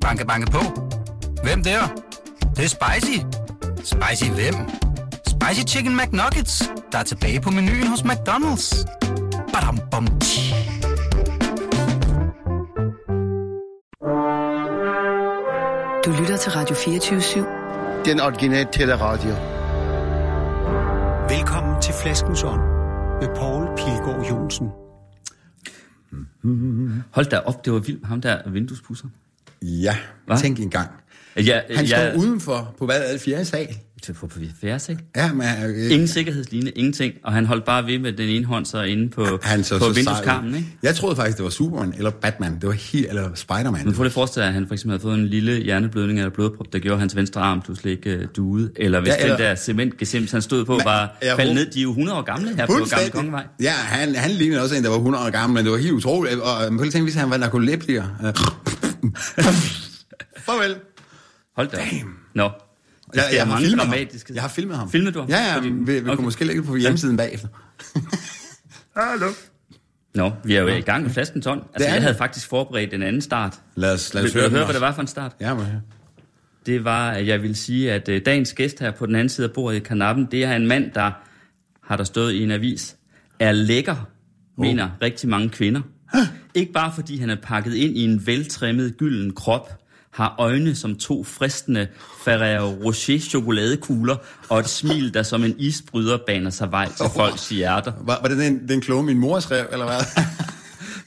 Banke, banke på. Hvem der? Det, det er spicy. Spicy hvem? Spicy Chicken McNuggets, der er tilbage på menuen hos McDonald's. Badum, bom, tji. Du lytter til Radio 24-7. Den originale teleradio. Velkommen til Flaskens Ånd med Poul Pilgaard Jonsen. Hold da op, det var vildt, ham der vinduespusser. Ja, Hva? tænk engang. Ja, Han står ja, udenfor på hvad er fjerde sal? Til på, fjerde, ikke? Ja, men, øh, Ingen sikkerhedsline, ingenting. Og han holdt bare ved med den ene hånd så inde på, han så, på så vindueskarmen, ikke? Jeg troede faktisk, det var Superman eller Batman. Det var helt, eller Spider-Man. Men prøv lige at forestille dig, at han for eksempel havde fået en lille hjerneblødning eller blodprop, der gjorde hans venstre arm pludselig ikke uh, duede. Eller hvis Ja, eller- den der cementgesims, han stod på, Men, var faldet ned. De er jo 100 år gamle her på Gamle. Kongevej. Ja, han, han lignede også en, der var 100 år gammel, men det var helt utroligt. Og øh, lige at tænke, hvis han var narkoleptiker. Øh. Farvel. Hold da op. Nå. Der Jeg, jeg, har filmet ham. jeg har filmet ham. Filmet du ham? Ja, ja, Fordi- vi, vi okay. kunne måske lægge det på hjemmesiden bagefter. Hallo. Nå, vi er jo i gang med flaskens ånd. Det Altså, er jeg havde faktisk forberedt en anden start. Lad os, lad os den høre, hvad det var for en start? Ja, men, det var, at jeg vil sige, at øh, dagens gæst her på den anden side af bordet i kanappen, det er en mand, der, har der stået i en avis, er lækker, mener rigtig mange kvinder. Ikke bare fordi han er pakket ind i en veltrimmet gylden krop, har øjne som to fristende Ferrero Rocher chokoladekugler, og et smil, der som en isbryder baner sig vej til folks hjerter. var, var det den, den kloge, min mor skrev, eller hvad?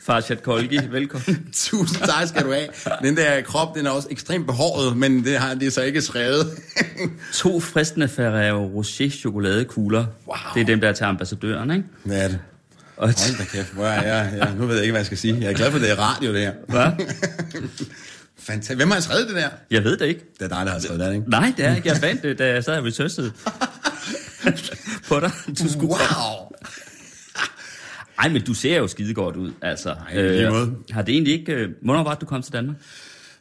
Farshad Kolgi, velkommen. Tusind tak skal du have. Den der krop, den er også ekstremt behåret, men det har det så ikke skrevet. To fristende Ferrero Rocher chokoladekugler. Wow. Det er dem, der er til ambassadøren, ikke? Hvad er det? Og Hold da kæft, hvor er jeg, jeg, nu ved jeg ikke, hvad jeg skal sige. Jeg er glad for, at det er radio, det her. Hvad? Fantastisk. Hvem har skrevet det der? Jeg ved det ikke. Det er dig, der har skrevet det, ikke? Nej, det er ikke. Jeg fandt det, da jeg sad og researchede på dig. Du skulle Wow! Ej, men du ser jo skide godt ud, altså. Ej, lige måde. har det egentlig ikke... Øh, hvornår var det, du kom til Danmark?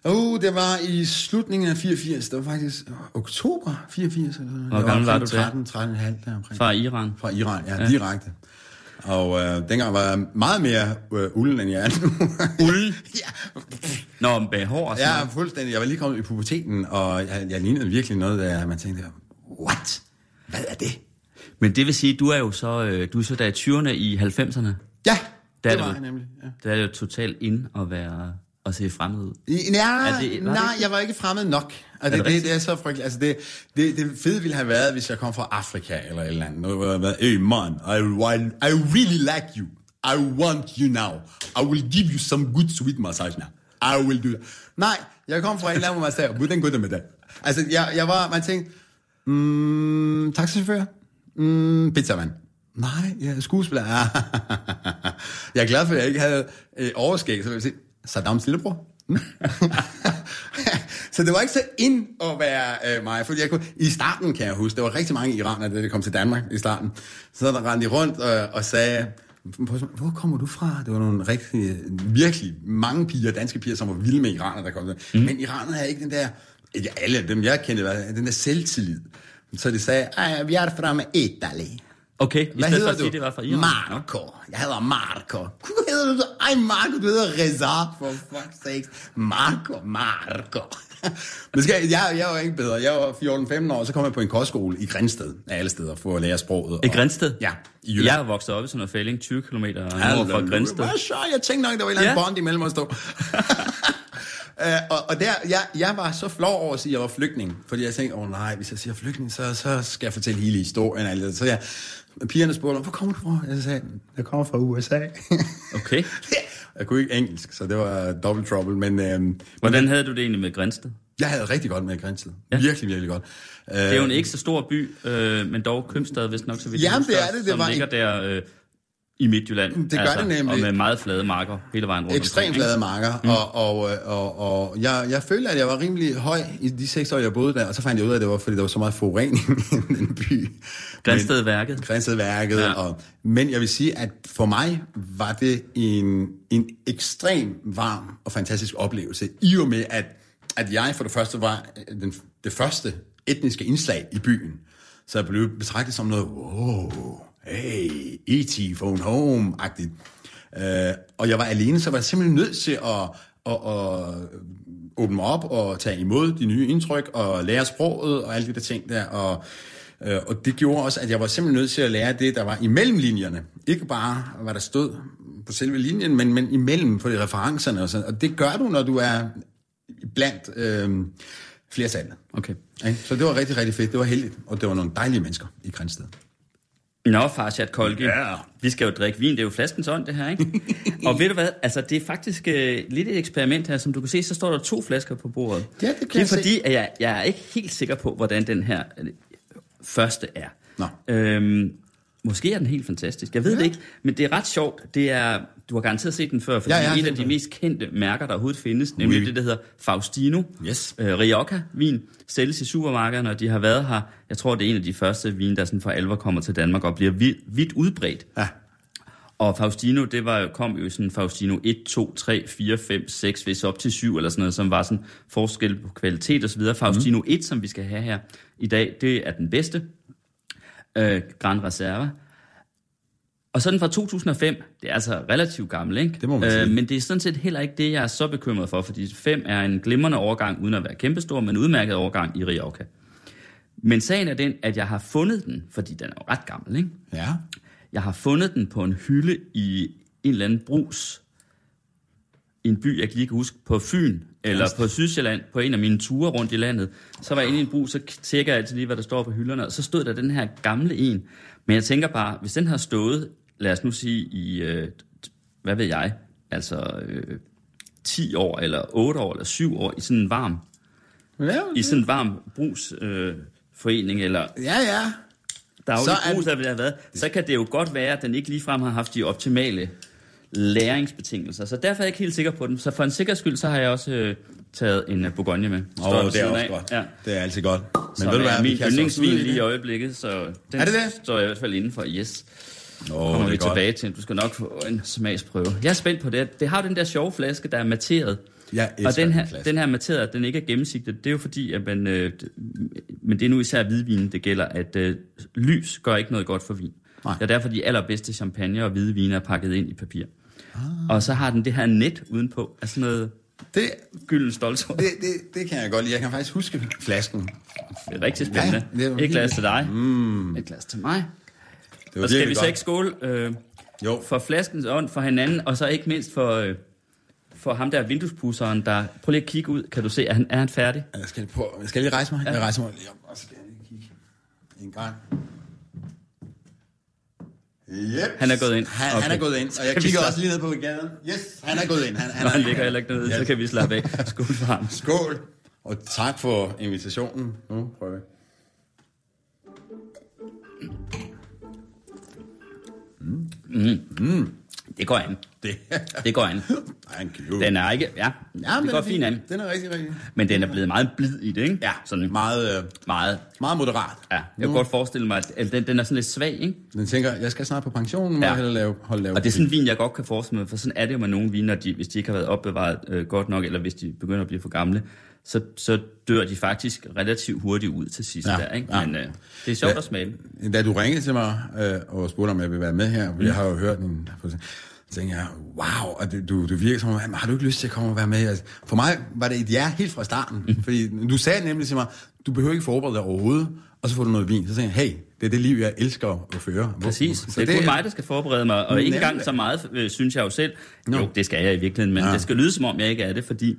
Oh, det var i slutningen af 84. Det var faktisk oktober 84. Eller. Hvor Jeg gammel var omkring du der? 13, 13, halv der omkring. Fra Iran? Fra Iran, ja, ja. direkte. Og øh, dengang var jeg meget mere øh, ulden, end jeg er nu. Ulden? ja, Nå, med hår og sådan Ja, noget. fuldstændig. Jeg var lige kommet i puberteten, og jeg, jeg lignede virkelig noget, der man tænkte, what? Hvad er det? Men det vil sige, du er jo så, øh, du er så der i 20'erne i 90'erne. Ja, Det er det det var vel. jeg nemlig. Ja. Der er det jo totalt ind at være at se fremmed ud. I- Nej, det- det jeg var ikke fremmed nok. Er Altså, det det, det, det, er så frygteligt. Altså, det, det, det fede ville have været, hvis jeg kom fra Afrika eller et eller andet. Jeg havde været, hey man, I, I really like you. I want you now. I will give you some good sweet massage now. I will do that. Nej, jeg kom fra et land, hvor man sagde, hvordan går det med det? Altså, jeg, jeg var, man tænkte, mm, taxichauffør, mm, pizzamand. Nej, jeg er skuespiller. jeg er glad for, at jeg ikke havde øh, overskæg, så vil jeg sige, Saddams lillebror. Så det var ikke så ind at være øh, mig, fordi jeg kunne, i starten kan jeg huske, der var rigtig mange iranere, da det kom til Danmark i starten, så der rendte de rundt øh, og sagde, hvor kommer du fra? Det var nogle rigtig, virkelig mange piger, danske piger, som var vilde med iraner, der kom til. Mm. Men iranerne havde ikke den der, ikke alle dem jeg kendte, var den der selvtillid. Så de sagde, "Ej, vi er fra med Italy. Okay, i Hvad stedet for at sige, du? det var fra Iran. Marco. Jeg hedder Marco. Hvad hedder du? Ej, Marco, du hedder Reza. For fuck's sake. Marco, Marco. Men skal, jeg, jeg var ikke bedre. Jeg var 14-15 år, så kom jeg på en kostskole i Grænsted, af alle steder, for at lære sproget. I Og- Grænsted? Ja, i Jylland. Jeg vokset op i sådan fælling, 20 km nord fra. Grænsted. Hvad så? Jeg tænkte nok, der var en eller anden Ja. bond imellem os to. Uh, og, og der, jeg, jeg var så flov over at sige, at jeg var flygtning. Fordi jeg tænkte, åh oh, nej, hvis jeg siger flygtning, så, så skal jeg fortælle hele historien. og alt. Så jeg, pigerne spurgte mig, hvor kommer du fra? Jeg sagde, jeg kommer fra USA. Okay. jeg kunne ikke engelsk, så det var double trouble. Men øhm, Hvordan havde du det egentlig med Grænsted? jeg havde rigtig godt med Grænsted. Ja. Virkelig, virkelig godt. Det er jo en ikke så stor by, øh, men dog købstad, hvis nok så vidt Jamen, det er det. Det som var ligger der øh, i Midtjylland. Altså, Det gør det nemlig. Og med meget flade marker hele vejen rundt Ekstremt flade marker, mm. og, og, øh, og, og jeg, jeg følte, at jeg var rimelig høj i de seks år, jeg boede der, og så fandt jeg ud af, at det var, fordi der var så meget forurening i den by. Grænstedværket. Grænstedværket. Ja. Ja. Og, men jeg vil sige, at for mig var det en, en ekstrem varm og fantastisk oplevelse, i og med, at, at jeg for det første var den, det første etniske indslag i byen. Så jeg blev betragtet som noget, wow, hey, E.T. phone home-agtigt. Uh, og jeg var alene, så var jeg simpelthen nødt til at, og, og åbne mig op og tage imod de nye indtryk og lære sproget og alle de der ting der. Og, øh, og det gjorde også, at jeg var simpelthen nødt til at lære det, der var imellem linjerne. Ikke bare, hvad der stod på selve linjen, men, men imellem på de referencerne. Og, sådan. og det gør du, når du er blandt øh, flertallet. Okay. Ikke? Så det var rigtig, rigtig fedt. Det var heldigt, og det var nogle dejlige mennesker i Grænsted. Nå, Farshad Kolke. Ja. Vi skal jo drikke vin, det er jo flaskens ånd, det her, ikke? og ved du hvad, altså det er faktisk øh, lidt et eksperiment her, som du kan se, så står der to flasker på bordet. Ja, det kan det er jeg se. fordi, at jeg, jeg er ikke helt sikker på, hvordan den her øh, første er. Nå. Øhm, måske er den helt fantastisk, jeg ved ja. det ikke, men det er ret sjovt. Det er, du har garanteret set den før, fordi Ja, ja, et af de mest kendte mærker, der overhovedet findes, nemlig Oui. det, der hedder Faustino. Yes. Øh, Rioja-vin sælges i supermarkederne, og de har været her. Jeg tror, det er en af de første vin, der sådan for alvor kommer til Danmark og bliver vidt, vidt udbredt. Ja. Og Faustino, det var, jo- kom jo i sådan Faustino 1, 2, 3, 4, 5, 6, hvis op til 7 eller sådan noget, som var sådan forskel på kvalitet og så videre. Faustino Mhm. 1, som vi skal have her i dag, det er den bedste. Øh, Grand Reserva. Og så den fra 2005. Det er altså relativt gammel, ikke? Det må man sige. Men det er sådan set heller ikke det, jeg er så bekymret for, fordi 5 er en glimrende overgang, uden at være kæmpestor, men udmærket overgang i Rioja. Men sagen er den, at jeg har fundet den, fordi den er jo ret gammel, ikke? Ja. Jeg har fundet den på en hylde i en eller anden brus i en by, jeg ikke lige kan huske, på Fyn, eller på Sydsjælland, på en af mine ture rundt i landet. Så var jeg inde i en brus, så tjekker jeg altid lige, hvad der står på hylderne, og så stod der den her gamle en. Men jeg tænker bare, hvis den har stået, lad os nu sige i, øh, hvad ved jeg, altså øh, 10 år, eller 8 år, eller 7 år, i sådan en varm, Ja, i sådan en varm brugsforening, øh, forening, eller ja. ja. der er jo Så så den- der vil have været. Så kan det jo godt være, at den ikke ligefrem har haft de optimale læringsbetingelser. Så derfor er jeg ikke helt sikker på den. Så for en sikkerheds skyld, så har jeg også øh, taget en uh, Bourgogne med. Står Åh, ved det er også af. godt. Ja. Det er altid godt. Men Som ved du hvad, er min yndlingsvin lige i øjeblikket, så den Er det det? står jeg i hvert fald inden for. Yes. Åh, Kommer vi godt. tilbage til. Du skal nok få en smagsprøve. Jeg er spændt på det. Det har den der sjove flaske, der er materet. Jeg Og den her, den her materet, den ikke er gennemsigtet, det er jo fordi, at man, øh, men det er nu især hvidvinen, det gælder, at øh, lys gør ikke noget godt for vin. Nej. Det er derfor, de allerbedste champagne og hvide vine er pakket ind i papir. Ah. Og så har den det her net udenpå, af sådan noget Det, gylden stoltråd. det, det, det kan jeg godt lide. Jeg kan faktisk huske flasken. Det er rigtig spændende. Ja, det Et glas til dig, mm. et glas til mig. Det var Og skal vi så ikke skåle øh, Jo. for flaskens ånd for hinanden, og så ikke mindst for, øh, for ham der vinduespusseren, der... Prøv lige at kigge ud. Kan du se, er han, er han færdig? Jeg skal, lige prøve, jeg skal lige rejse mig. Jeg rejser mig lige op, og skal lige kigge en gang. Yep. Han er gået ind. Han, Okay. han er gået ind, og jeg vi kigger også lige ned på gaden. Yes, han er gået ind. Han, han, er, han ligger heller ikke nede, så kan vi slappe af. Skål for ham. Skål, og tak for invitationen. Nu prøver jeg. Det går an. Det. Det går an. Thank you. Den er ikke... Ja, ja, det men går er fint an. Den er rigtig, rigtig... Men den er blevet meget blid i det, ikke? Ja, Sådan meget, øh, meget. meget moderat. Ja, jeg kan Nu- godt forestille mig, at den, den er sådan lidt svag, ikke? Den tænker, jeg skal snart på pension, må Ja. jeg lave, holde lave Og det er sådan en vin, jeg godt kan forestille mig, for sådan er det jo med nogle viner, de, hvis de ikke har været opbevaret øh, godt nok, eller hvis de begynder at blive for gamle, så, så dør de faktisk relativt hurtigt ud til sidst Ja, der, ikke? ja. Men øh, det er sjovt Ja. at smage. Da du ringede til mig øh, og spurgte, om jeg ville være med her, for jeg har jo hørt en... Så tænkte jeg, wow, og det, du, du virker som om, har du ikke lyst til at komme og være med? Altså, for mig var det et ja helt fra starten, Mhm. fordi du sagde nemlig til mig, du behøver ikke forberede dig overhovedet, og så får du noget vin. Så tænkte jeg, hey, det er det liv, jeg elsker at føre. Præcis. Så det er kun mig, der skal forberede mig, og ikke engang så meget, øh, synes jeg jo selv. Jo, det skal jeg i virkeligheden, men Ja. det skal lyde som om, jeg ikke er det, fordi,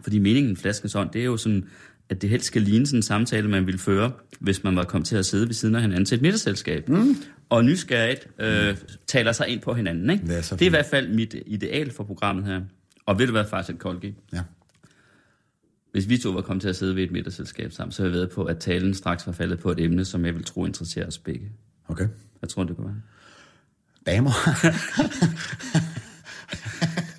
fordi meningen med flaskens ånd, det er jo sådan, at det helst skal ligne sådan en samtale, man ville føre, hvis man var kommet til at sidde ved siden af hinanden til et middagsselskab. Mm. Og nysgerrigt øh, taler sig ind på hinanden. Ikke? Det er det er i hvert fald mit ideal for programmet her. Og ved du hvad, faktisk Kolgi? Ja. Hvis vi to var kommet til at sidde ved et middagsselskab sammen, så havde jeg været på, at talen straks var faldet på et emne, som jeg vil tro interesserer os begge. Okay. Hvad tror du, det kunne være? Damer.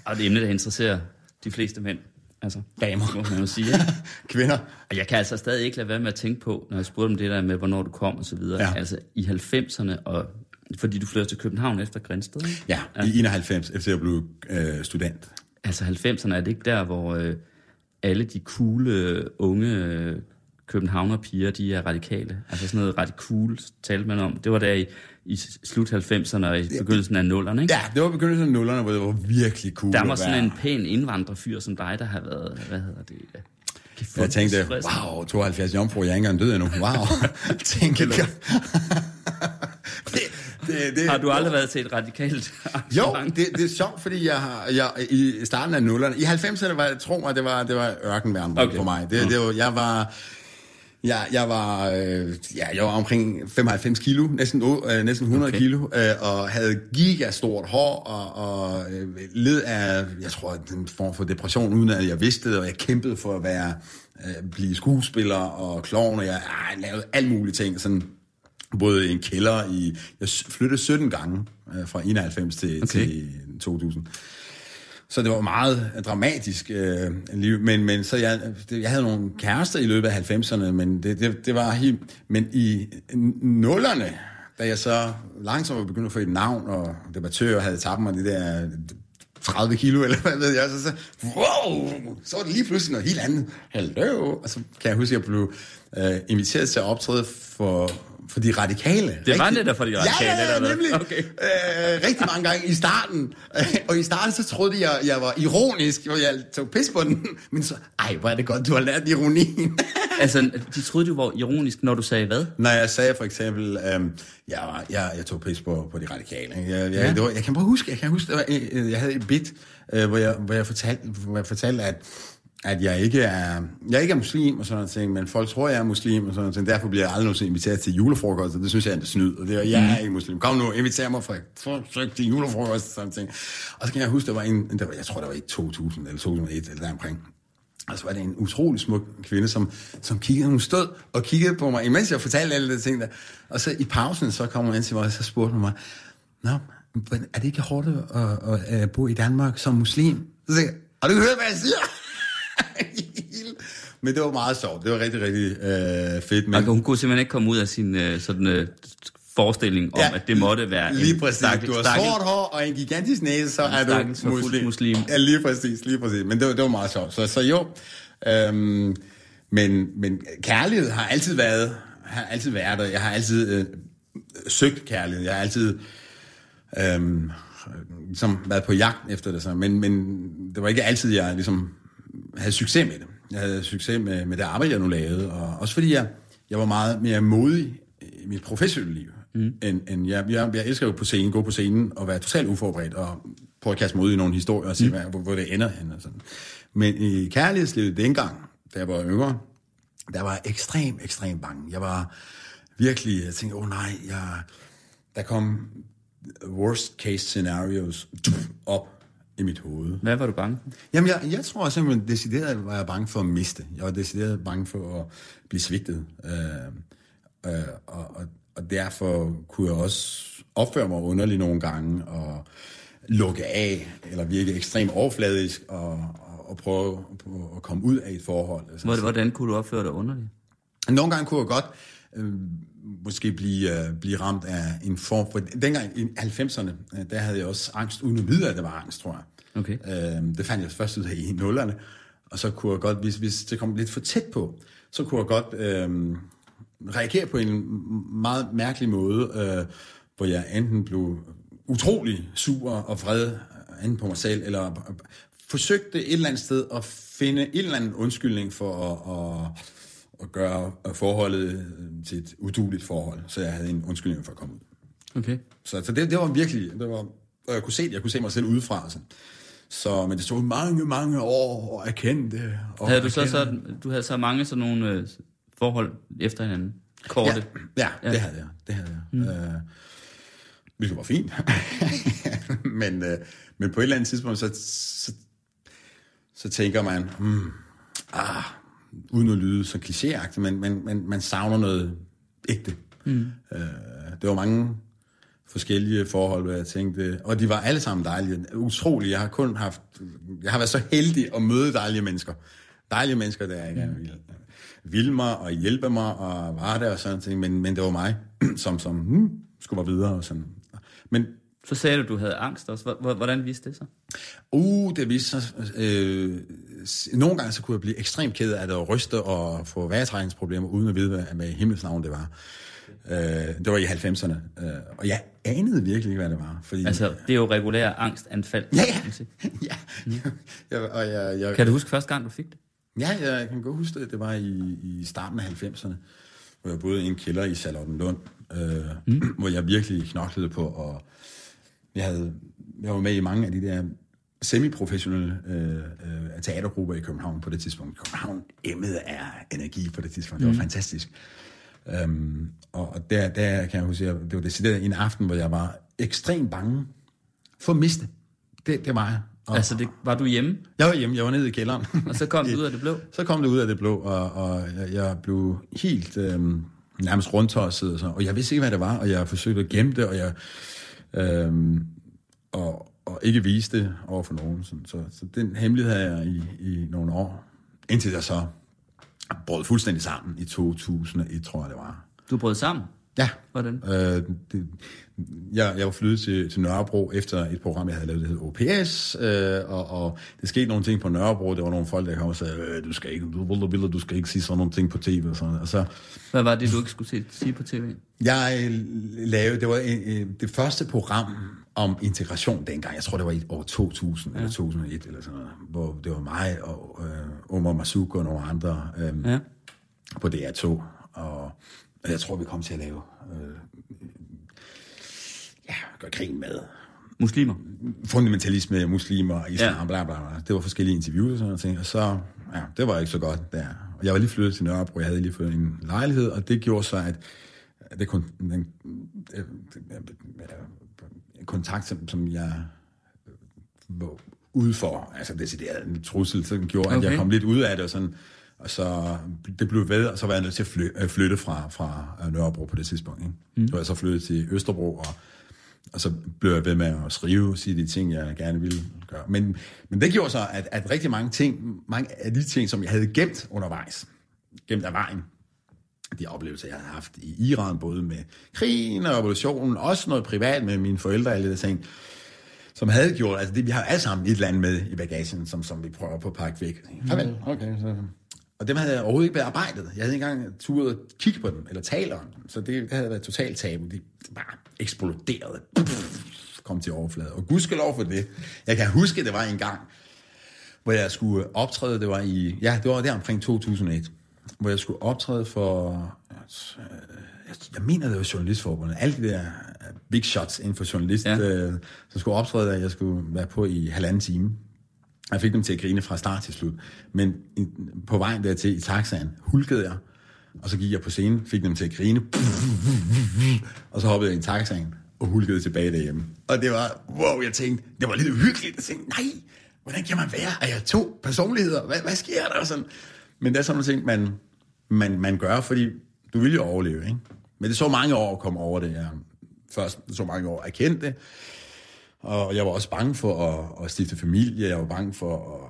Og det et emne, der interesserer de fleste mænd. Altså, Damer. Må man jo sige. ikke? Kvinder. Og jeg kan altså stadig ikke lade være med at tænke på, når jeg spurgte om det der med, hvornår du kom og så videre. Ja. Altså i 90'erne, og fordi du flyttede til København efter Grænsted. ikke? Ja, i 91, efter jeg blev øh, student. Altså 90'erne er det ikke der, hvor øh, alle de coole, øh, unge øh, københavner piger, de er radikale. Altså sådan noget ret cool, talte man om. Det var der i, i slut 90'erne og i begyndelsen af 0'erne, ikke? Ja, det var begyndelsen af nullerne, hvor det var virkelig cool Der var sådan en pæn indvandrerfyr som dig, der har været, hvad hedder det? Jeg tænkte, wow, 72 jomfru, jeg er ikke engang død endnu. Wow. Tænkte jeg. det, det, det, Har du aldrig været til et radikalt Jo, det, det er sjovt, fordi jeg har, jeg, i starten af nullerne, i 90'erne var, tro mig, det var, det var Okay. okay. for mig. Det, det var, jeg var, jeg, jeg var, øh, ja, jeg var omkring 95 kilo, næsten, øh, næsten 100 Okay. kilo, øh, og havde gigastort hår, og, og øh, led af, jeg tror, en form for depression, uden at jeg vidste det, og jeg kæmpede for at være, øh, blive skuespiller og klovn, og jeg øh, lavede alt mulige ting, sådan både i en kælder i... Jeg flyttede 17 gange øh, fra 91 til, okay. til 2000. Så det var meget dramatisk øh, liv, men, men så jeg, det, jeg havde nogle kærester i løbet af 90'erne, men det, det, det var helt... Men i nullerne, da jeg så langsomt var begyndt at få et navn, og debattører havde tabt mig det der 30 kilo, eller hvad ved jeg, så, så, wow, så var det lige pludselig noget helt andet. Hallo! Og så kan jeg huske, at jeg blev øh, inviteret til at optræde for, for de radikale. Det var Rigtig- netop for de radikale, Ja, ja, ja nemlig. Okay. Øh, rigtig mange gange i starten. og i starten, så troede jeg, jeg var ironisk, og jeg tog pis på den. Men så, ej, hvor er det godt, du har lært ironien. Altså, de troede, du var ironisk, når du sagde hvad? Når jeg sagde for eksempel, øhm, jeg, var, jeg, jeg tog pis på, på de radikale. Jeg, jeg, Ja. det var, jeg kan bare huske, jeg kan huske, det var, øh, jeg havde et bit, øh, hvor, jeg, hvor, jeg fortalte, hvor jeg fortalte, at at jeg ikke er, jeg ikke er muslim og sådan noget ting, men folk tror, jeg er muslim og sådan noget ting. Derfor bliver jeg aldrig nogensinde inviteret til julefrokost, og det synes jeg er en snyd. Og det var, jeg er ikke muslim. Kom nu, inviter mig for forsøg til julefrokost og sådan ting. Og så kan jeg huske, der var en, der var, jeg tror, der var i 2000 eller 2001 eller deromkring. Og så var det en utrolig smuk kvinde, som, som kiggede, hun stod og kiggede på mig, imens jeg fortalte alle de ting der. Og så i pausen, så kom hun ind til mig, og så spurgte hun mig, Nå, er det ikke hårdt at, at, at, at bo i Danmark som muslim? Så sagde jeg, har du hørt, hvad jeg siger? men det var meget sjovt. Det var rigtig, rigtig øh, fedt. Men, Men... Hun kunne simpelthen ikke komme ud af sin øh, sådan, øh, forestilling om, ja, at det måtte være Lige en præcis. stakkel- du har stakkel- sort hår og en gigantisk næse, så er du muslim. muslim. Ja, lige præcis, lige præcis. Men det var, det var meget sjovt. Så, så jo, øhm, men, men kærlighed har altid været, har altid været der. Jeg har altid øh, søgt kærlighed. Jeg har altid øhm, ligesom været på jagt efter det. Så. Men, men det var ikke altid, jeg ligesom havde succes med det. Jeg havde succes med, med det arbejde, jeg nu lavede. Og også fordi jeg, jeg var meget mere modig i mit professionelle liv. Mm. End, end jeg, jeg, jeg elsker jo på scenen, gå på scenen og være totalt uforberedt og prøve at kaste mig ud i nogle historier og se, mm. hvad, hvor, hvor det ender hen. Og sådan. Men i kærlighedslivet dengang, da jeg var yngre, der var jeg ekstremt, ekstremt bange. Jeg var virkelig, jeg tænkte, åh oh, nej, jeg, der kom worst case scenarios op i mit hoved. Hvad var du bange for? Jamen, jeg, jeg tror simpelthen, decideret var jeg bange for at miste. Jeg var decideret bange for at blive svigtet. Øh, øh, og, og, og derfor kunne jeg også opføre mig underligt nogle gange, og lukke af, eller virke ekstremt overfladisk, og, og, og prøve at komme ud af et forhold. Altså, Hvor- Hvordan kunne du opføre dig underligt? nogle gange kunne jeg godt øh, måske blive, øh, blive ramt af en form for... Dengang i 90'erne, øh, der havde jeg også angst, uden at vide, at det var angst, tror jeg. Okay. Øh, det fandt jeg først ud af i nullerne. Og så kunne jeg godt, hvis, hvis det kom lidt for tæt på, så kunne jeg godt øh, reagere på en meget mærkelig måde, øh, hvor jeg enten blev utrolig sur og vred, enten på mig selv, eller forsøgte et eller andet sted at finde en eller anden undskyldning for at, at, at gøre forholdet til et uduligt forhold, så jeg havde en undskyldning for at komme ud. Okay. Så, så det, det var virkelig, det var, og jeg kunne se det, jeg kunne se mig selv udefra. Sådan. Så, men det tog mange, mange år at erkende det. Og Havde du så, så, du havde så mange sådan nogle øh, forhold efter hinanden? Korte? Ja, ja, Ja. det havde jeg. Det havde jeg. Mm. Øh, hvilket var fint. men, øh, men på et eller andet tidspunkt, så, så, så tænker man, hmm, ah, uden at lyde så klichéagtigt, men, men, men man savner noget ægte. Mm. Øh, det var mange forskellige forhold, hvor jeg tænkte, og de var alle sammen dejlige. Utroligt, jeg har kun haft, jeg har været så heldig at møde dejlige mennesker. Dejlige mennesker, der jeg gerne ville, ville mig og hjælpe mig og var der og sådan ting, men, men det var mig, som, som hmm, skulle være videre og sådan. Men Så sagde du, du havde angst også. Hvor- hvor- Hvordan viste det sig? Uh, det viste sig... Øh, nogle gange så kunne jeg blive ekstremt ked af det og ryste og få vejrtrækningsproblemer, uden at vide, hvad, hvad i himmels navn det var. Øh, det var i 90'erne. Øh, og jeg anede virkelig ikke, hvad det var. Fordi, Altså, det er jo regulær angstanfald. Ja, ja. ja. Jeg, og jeg, jeg, Kan du huske første gang, du fik det? Ja, jeg kan godt huske det. Det var i, i starten af 90'erne, hvor jeg boede i en kælder i Charlottenlund, øh, mm. hvor jeg virkelig knoklede på, og jeg, havde, jeg var med i mange af de der semi-professionelle øh, øh, teatergrupper i København på det tidspunkt. København emmede af energi på det tidspunkt. Det var mm. fantastisk. Um, og og der, der kan jeg huske, at det var decideret en aften, hvor jeg var ekstremt bange for at miste. Det, det var jeg. Og, Altså, det, var du hjemme, jeg var hjemme, jeg var nede i kælderen. og så kom du ud af det blå? Så kom det ud af det blå, og, og jeg, jeg blev helt øhm, nærmest rundtosset, og, så, og jeg vidste ikke, hvad det var, og jeg forsøgte at gemme det, og jeg øhm, og, og ikke viste det over for nogen. Så, så, så den hemmelighed havde jeg i, i nogle år, indtil jeg så brød fuldstændig sammen i 2001, tror jeg det var. Du brød sammen? Ja. Hvordan? Øh, det, jeg, jeg var flyttet til, til Nørrebro efter et program, jeg havde lavet, det hed OPS, øh, og, og det skete nogle ting på Nørrebro. Der var nogle folk, der kom og sagde, øh, du skal ikke, du, du, du skal ikke sige sådan nogle ting på tv. Og, sådan. og så Hvad var det, du ikke skulle se, sige på tv? jeg lavede, det var en, det første program om integration dengang. Jeg tror, det var i år 2000 ja. eller 2001 eller sådan noget, hvor det var mig og øh, Omar Masuk og nogle andre øh, Ja. på DR2. Og jeg tror, vi kom til at lave øh, ja, gøre grin med Muslimer? fundamentalisme, muslimer, islam, Ja. bla, bla, bla. Det var forskellige interviews og sådan noget ting. Og så, ja, det var ikke så godt der. Og jeg var lige flyttet til Nørrebro, jeg havde lige fået en lejlighed, og det gjorde så, at det kun, den, øh, kontakt, som, som jeg var ude for, altså decideret en trussel, så gjorde, okay. at jeg kom lidt ud af det, og sådan, og så det blev ved, og så var jeg nødt til at fly, øh, flytte fra, fra øh, Nørrebro på det tidspunkt. Ikke? Mm. Så var jeg så flyttet til Østerbro, og, og så blev jeg ved med at skrive, sige de ting, jeg gerne ville gøre. Men, men det gjorde så, at, at rigtig mange ting, mange af de ting, som jeg havde gemt undervejs, gemt af vejen, de oplevelser, jeg havde haft i Iran, både med krigen og revolutionen, også noget privat med mine forældre og alle de der ting, som havde gjort, altså det, vi har alle sammen et eller andet med i bagagen, som, som vi prøver på at pakke væk. Farvel, okay. Så. Og dem havde jeg overhovedet ikke bearbejdet. Jeg havde ikke engang turet at kigge på dem, eller tale om dem. Så det, det havde været totalt tabu. Det bare eksploderede. Kom til overfladen. Og gudskelov for det. Jeg kan huske, det var en gang, hvor jeg skulle optræde, det var i, ja, det var der omkring 2001, hvor jeg skulle optræde for, jeg, jeg mener, det var Journalistforbundet, alle de der big shots inden for journalist, Ja. øh, som skulle optræde, at jeg skulle være på i halvanden time. Jeg fik dem til at grine fra start til slut. Men på vejen dertil i taxaen, hulkede jeg, og så gik jeg på scenen, fik dem til at grine, og så hoppede jeg i taxaen og hulkede tilbage derhjemme. Og det var, wow, jeg tænkte, det var lidt uhyggeligt. Jeg tænkte, nej, hvordan kan man være? Er jeg to personligheder? Hvad, hvad sker der? Og sådan. Men det er sådan nogle ting, man, man, man gør, fordi du vil jo overleve, ikke? Men det så mange år at komme over det. Jeg først så mange år erkendte det, og jeg var også bange for at, at stifte familie. Jeg var bange for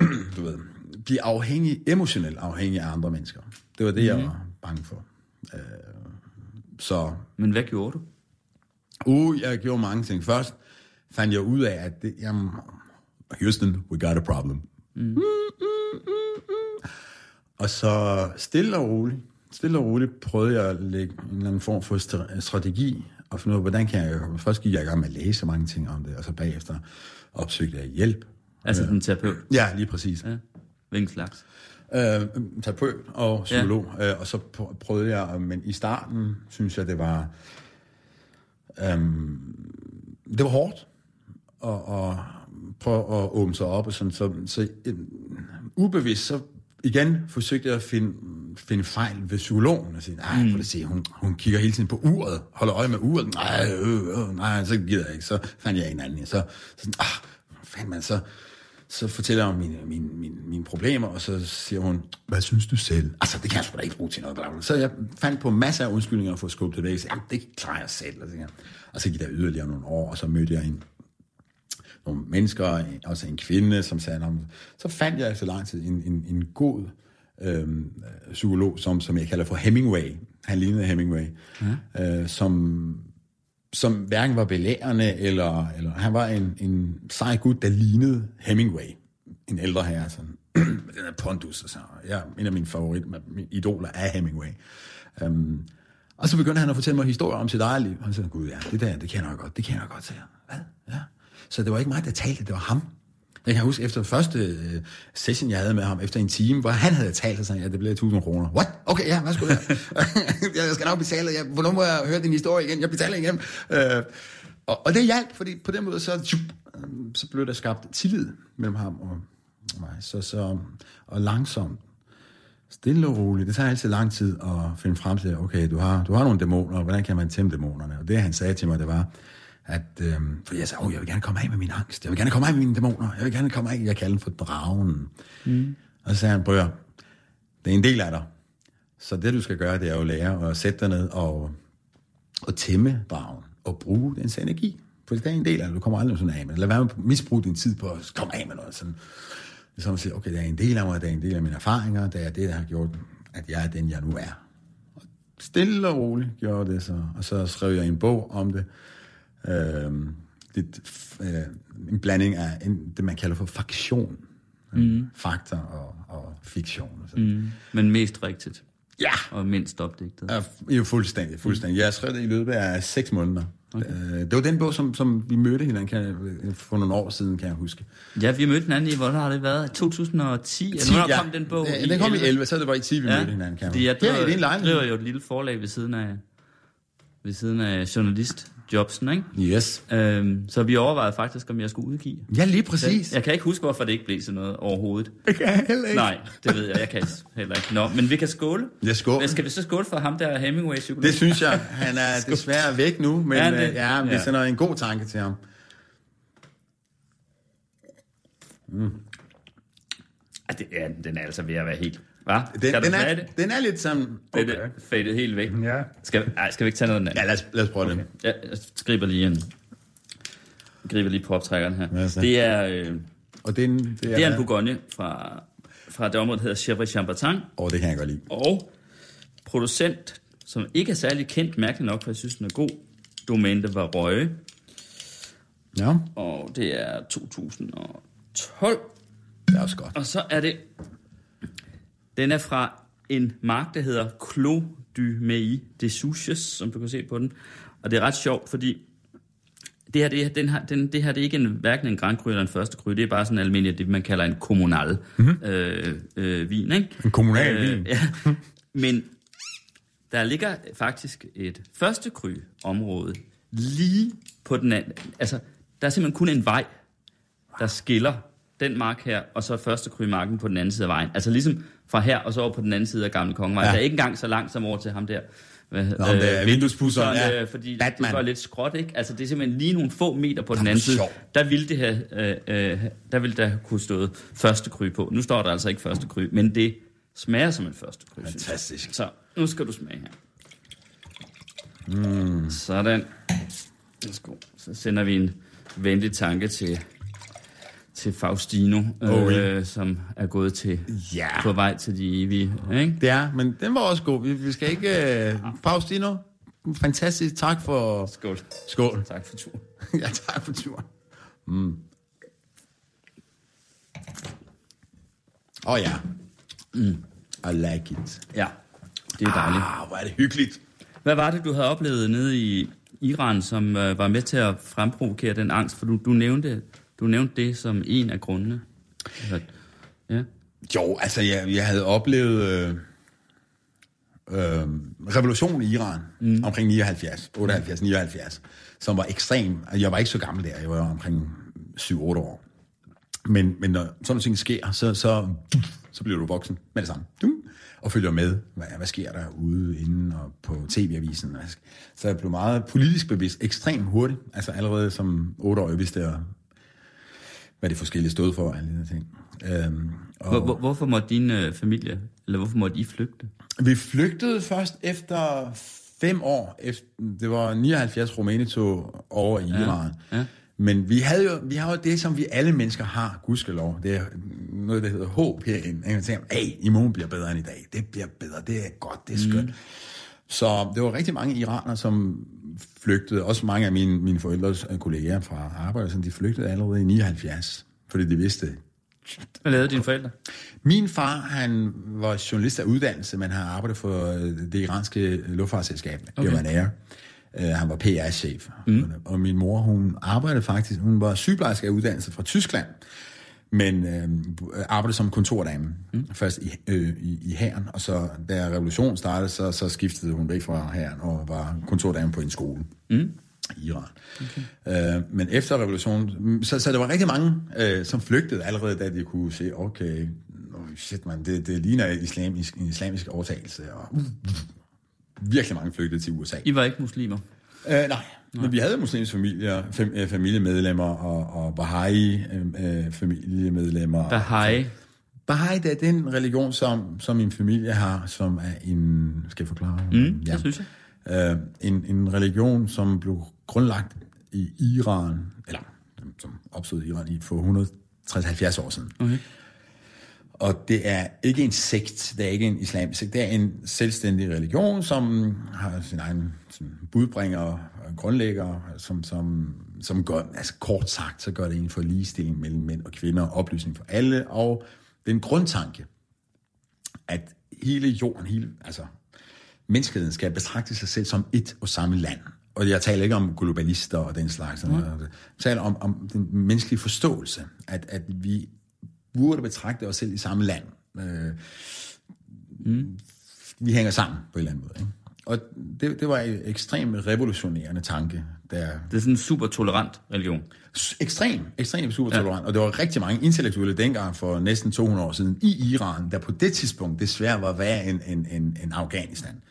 at du ved, blive afhængig, emotionelt afhængig af andre mennesker. Det var det, jeg var bange for. Øh, så Men hvad gjorde du? Uh, jeg gjorde mange ting. Først fandt jeg ud af, at det, jamen, Houston, we got a problem. Mm. Og så stille og roligt, stille og roligt prøvede jeg at lægge en eller anden form for stra- strategi, og finde ud af, hvordan kan jeg, først gik jeg i gang med at læse mange ting om det, og så bagefter opsøgte jeg hjælp. Altså den terapeut? Ja, lige præcis. Ja. Hvilken slags? Øh, terapeut og psykolog, ja. øh, og så pr- prøvede jeg, men i starten synes jeg, det var, øhm, det var hårdt, og, og prøve at åbne sig op, og sådan, så, så øh, ubevidst, så igen forsøgte jeg at finde, finde fejl ved psykologen, og sige, nej, mm. for det se, hun, hun kigger hele tiden på uret, holder øje med uret, nej, øh, øh, nej, så gider jeg ikke, så fandt jeg en anden, så, så ah, fandt man så, så fortæller om mine, mine, mine, mine problemer, og så siger hun, hvad synes du selv? Altså, det kan jeg sgu da ikke bruge til noget. Bla, bla. Så jeg fandt på masser af undskyldninger for at skubbe det væk. Så, det klarer jeg selv. Og så, og så gik der yderligere nogle år, og så mødte jeg en, nogle mennesker, også en kvinde, som sagde, "Nå, men så fandt jeg efter lang tid en, en, en god øhm, psykolog, som, som jeg kalder for Hemingway. Han lignede Hemingway. Ja. Øh, som som hverken var belærende, eller, eller han var en, en sej gut, der lignede Hemingway. En ældre herre, sådan, den her pondus. Og så. Ja, en af mine favorit, mine idoler er Hemingway. Um, og så begyndte han at fortælle mig historier om sit eget liv. Og så sagde gud ja, det der, det kender jeg godt, det kender jeg godt, sagde jeg. Hvad? Ja. Så det var ikke mig, der talte, det var ham. Jeg kan huske, efter første øh, session, jeg havde med ham, efter en time, hvor han havde talt, så sagde jeg, ja, det blev 1000 kroner. What? Okay, ja, værsgo. skulle jeg? jeg skal nok betale. Jeg, hvornår må jeg høre din historie igen? Jeg betaler igen. Øh, og, og det hjalp, fordi på den måde, så, øh, så blev der skabt tillid mellem ham og mig. Så, så, og langsomt, stille og roligt. Det tager altid lang tid at finde frem til, okay, du har, du har nogle dæmoner, hvordan kan man tæmme dæmonerne? Og det, han sagde til mig, det var, at, øhm, for jeg sagde, oh, jeg vil gerne komme af med min angst, jeg vil gerne komme af med mine dæmoner, jeg vil gerne komme af, jeg kalder den for dragen. Mm. Og så sagde han, brør, det er en del af dig. Så det, du skal gøre, det er at lære at sætte dig ned og, og tæmme dragen, og bruge dens energi. For det er en del af det, du kommer aldrig sådan af med Lad være med at misbruge din tid på at komme af med noget. Sådan. Det er som at sige, okay, det er en del af mig, det er en del af mine erfaringer, det er det, der har gjort, at jeg er den, jeg nu er. Og stille og roligt gjorde det så, og så skrev jeg en bog om det, øh, lidt, øh, en blanding af en, det, man kalder for faktion. Mm. Fakta og, og fiktion. Og sådan. Mm. Men mest rigtigt. Ja! Og mindst opdigtet. Ja, jo, fuldstændig, fuldstændig. Jeg skrev det i løbet af seks måneder. Okay. Øh, det var den bog, som, som vi mødte hinanden kan, jeg- for nogle år siden, kan jeg huske. Ja, vi mødte hinanden i, hvor har det været? 2010? Eller hvornår ja. kom den bog? Ja, den kom i 11, så det var i 10, vi Ja, mødte hinanden, kan jeg fordi jeg huske. Her i driver, din lejlighed. driver jo et lille forlag ved siden af, ved siden af journalistjobsen, ikke? Yes. Øhm, så vi overvejede faktisk, om jeg skulle udgive. Ja, lige præcis. Jeg kan ikke huske, hvorfor det ikke blev sådan noget overhovedet. Det kan jeg heller ikke. Nej, det ved jeg. Jeg kan heller ikke. Nå, men vi kan skåle. Ja, skål. Men skal vi så skåle for ham der Hemingway psykolog? Det synes jeg. Han er desværre væk nu, men ja, han det? ja, vi Ja. sender en god tanke til ham. Det er, den er altså ved at være helt... Hvad? Den, den, er, det? den er lidt sådan... Okay. Det er fadet helt væk. Ja. Skal, ej, skal vi ikke tage noget af den Ja, lad os, lad os prøve okay. det. Ja, jeg griber lige en... Griber lige poptrækkeren her. Hvad så? Det er, øh, Og den, det er, det er en Bourgogne fra, fra det område, der hedder Chèvre Chambertin. Åh, det kan jeg godt lide. Og producent, som ikke er særlig kendt, mærkeligt nok, for jeg synes, den er god, Domaine de Varøje. Ja, Og det er 2012. det er også godt. Og så er det... Den er fra en mark, der hedder Clos du Mei de Souches, som du kan se på den. Og det er ret sjovt, fordi det her, det, den her, den, det her det er ikke en, hverken en Grand Cru eller en første cru. Det er bare sådan almindelig, det man kalder en kommunal mm-hmm. øh, øh, vin. Ikke? En kommunal vin. Ja. Men der ligger faktisk et første område lige på den anden. Altså, der er simpelthen kun en vej, der skiller den mark her, og så første marken på den anden side af vejen. Altså ligesom fra her og så over på den anden side af Gamle Kongevej. Ja. Er ikke engang så langt som over til ham der. Hvad, Nå, det er vinduespudseren, ja. øh, fordi Batman. det var lidt skråt, ikke? Altså, det er simpelthen lige nogle få meter på den hvor anden side. Der ville det have, øh, øh, der ville der kunne stået første kry på. Nu står der altså ikke første kry, men det smager som en første kry. Fantastisk. Så nu skal du smage her. Mm. Sådan. Værsgo. Så sender vi en venlig tanke til, til Faustino, Oh, øh, som er gået til Ja. på vej til de evige. Ikke? Det er, men den var også god. Vi, vi skal ikke... Uh, Faustino, fantastisk. Tak for... Skål. Skål. Tak for turen. ja, tak for turen. Mm. Åh oh, ja. Mm. I like it. Ja, det er dejligt. Ah, hvor er det hyggeligt. Hvad var det, du havde oplevet nede i Iran, som øh, var med til at fremprovokere den angst? For du, du, nævnte, du nævnte det som en af grundene. Altså, Ja. Jo, altså jeg, jeg havde oplevet øh, øh, revolutionen i Iran mm. omkring 79, 78, 79, som var ekstrem. Jeg var ikke så gammel der, jeg var omkring 7-8 år. Men, men når sådan nogle ting sker, så, så, så bliver du voksen med det samme. Dum, og følger med, hvad, hvad sker der ude inden og på tv-avisen. Så jeg blev meget politisk bevidst, ekstremt hurtigt. Altså allerede som 8-årig vidste jeg, hvad det forskellige stod for, og alle de ting. Øhm, og Hvor, hvor, hvorfor måtte din øh, familie, eller hvorfor måtte I flygte? vi flygtede først efter fem år. Efter, det var 79 Rumænitog over i Iran. ja. Men vi havde jo, vi har jo det, som vi alle mennesker har, gudskelov. Det er noget, der hedder håb herinde. Jeg tænker, hey, i morgen bliver bedre end i dag. Det bliver bedre, det er godt, det er skønt. Mm. Så det var rigtig mange iranere, som flygtede, også mange af mine, mine forældres øh, kolleger fra arbejde, de flygtede allerede i 79, fordi de vidste, Hvad lavede dine forældre? min far, han var journalist af uddannelse, men han arbejdede for øh, det iranske luftfartsselskab, okay. Iran Air. Uh, han var PR-chef. Mm. Og min mor, hun arbejdede faktisk, hun var sygeplejerske af uddannelse fra Tyskland, men øh, arbejdede som kontordame. Mm. Først i, øh, i, i hæren, og så da revolutionen startede, så, så skiftede hun væk fra hæren og var kontordame på en skole. Mm i Iran. Okay. Øh, men efter revolutionen, så, så der var rigtig mange, øh, som flygtede allerede, da de kunne se, okay, shit man, det, det ligner islamisk, en islamisk overtagelse, og virkelig mange flygtede til USA. I var ikke muslimer? Øh, nej. Men vi havde muslimske familier, fam, øh, familiemedlemmer og, og Baha'i-familiemedlemmer. Baha'i? Baha'i, det er den religion, som, som min familie har, som er en... Skal jeg forklare? Mm, ja. det synes jeg. Øh, en, en religion, som blev grundlagt i Iran, eller som opstod i Iran i for 160-70 år siden. Okay. Og det er ikke en sekt, det er ikke en islamisk sekt, det er en selvstændig religion, som har sin egen sådan, budbringer og grundlægger, som, som, som gør, altså kort sagt, så gør det en for ligestilling mellem mænd og kvinder, oplysning for alle, og den grundtanke, at hele jorden, hele, altså menneskeheden skal betragte sig selv som et og samme land. Og jeg taler ikke om globalister og den slags. Mm. Jeg taler om, om den menneskelige forståelse, at, at vi burde betragte os selv i samme land. Øh, mm. Vi hænger sammen på en eller anden måde. Ikke? Og det, det var en ekstremt revolutionerende tanke. Der, Det er sådan en super tolerant religion. ekstrem, ekstrem super tolerant. Ja. Og der var rigtig mange intellektuelle dengang for næsten 200 år siden i Iran, der på det tidspunkt desværre var værre end, end, end, end Afghanistan.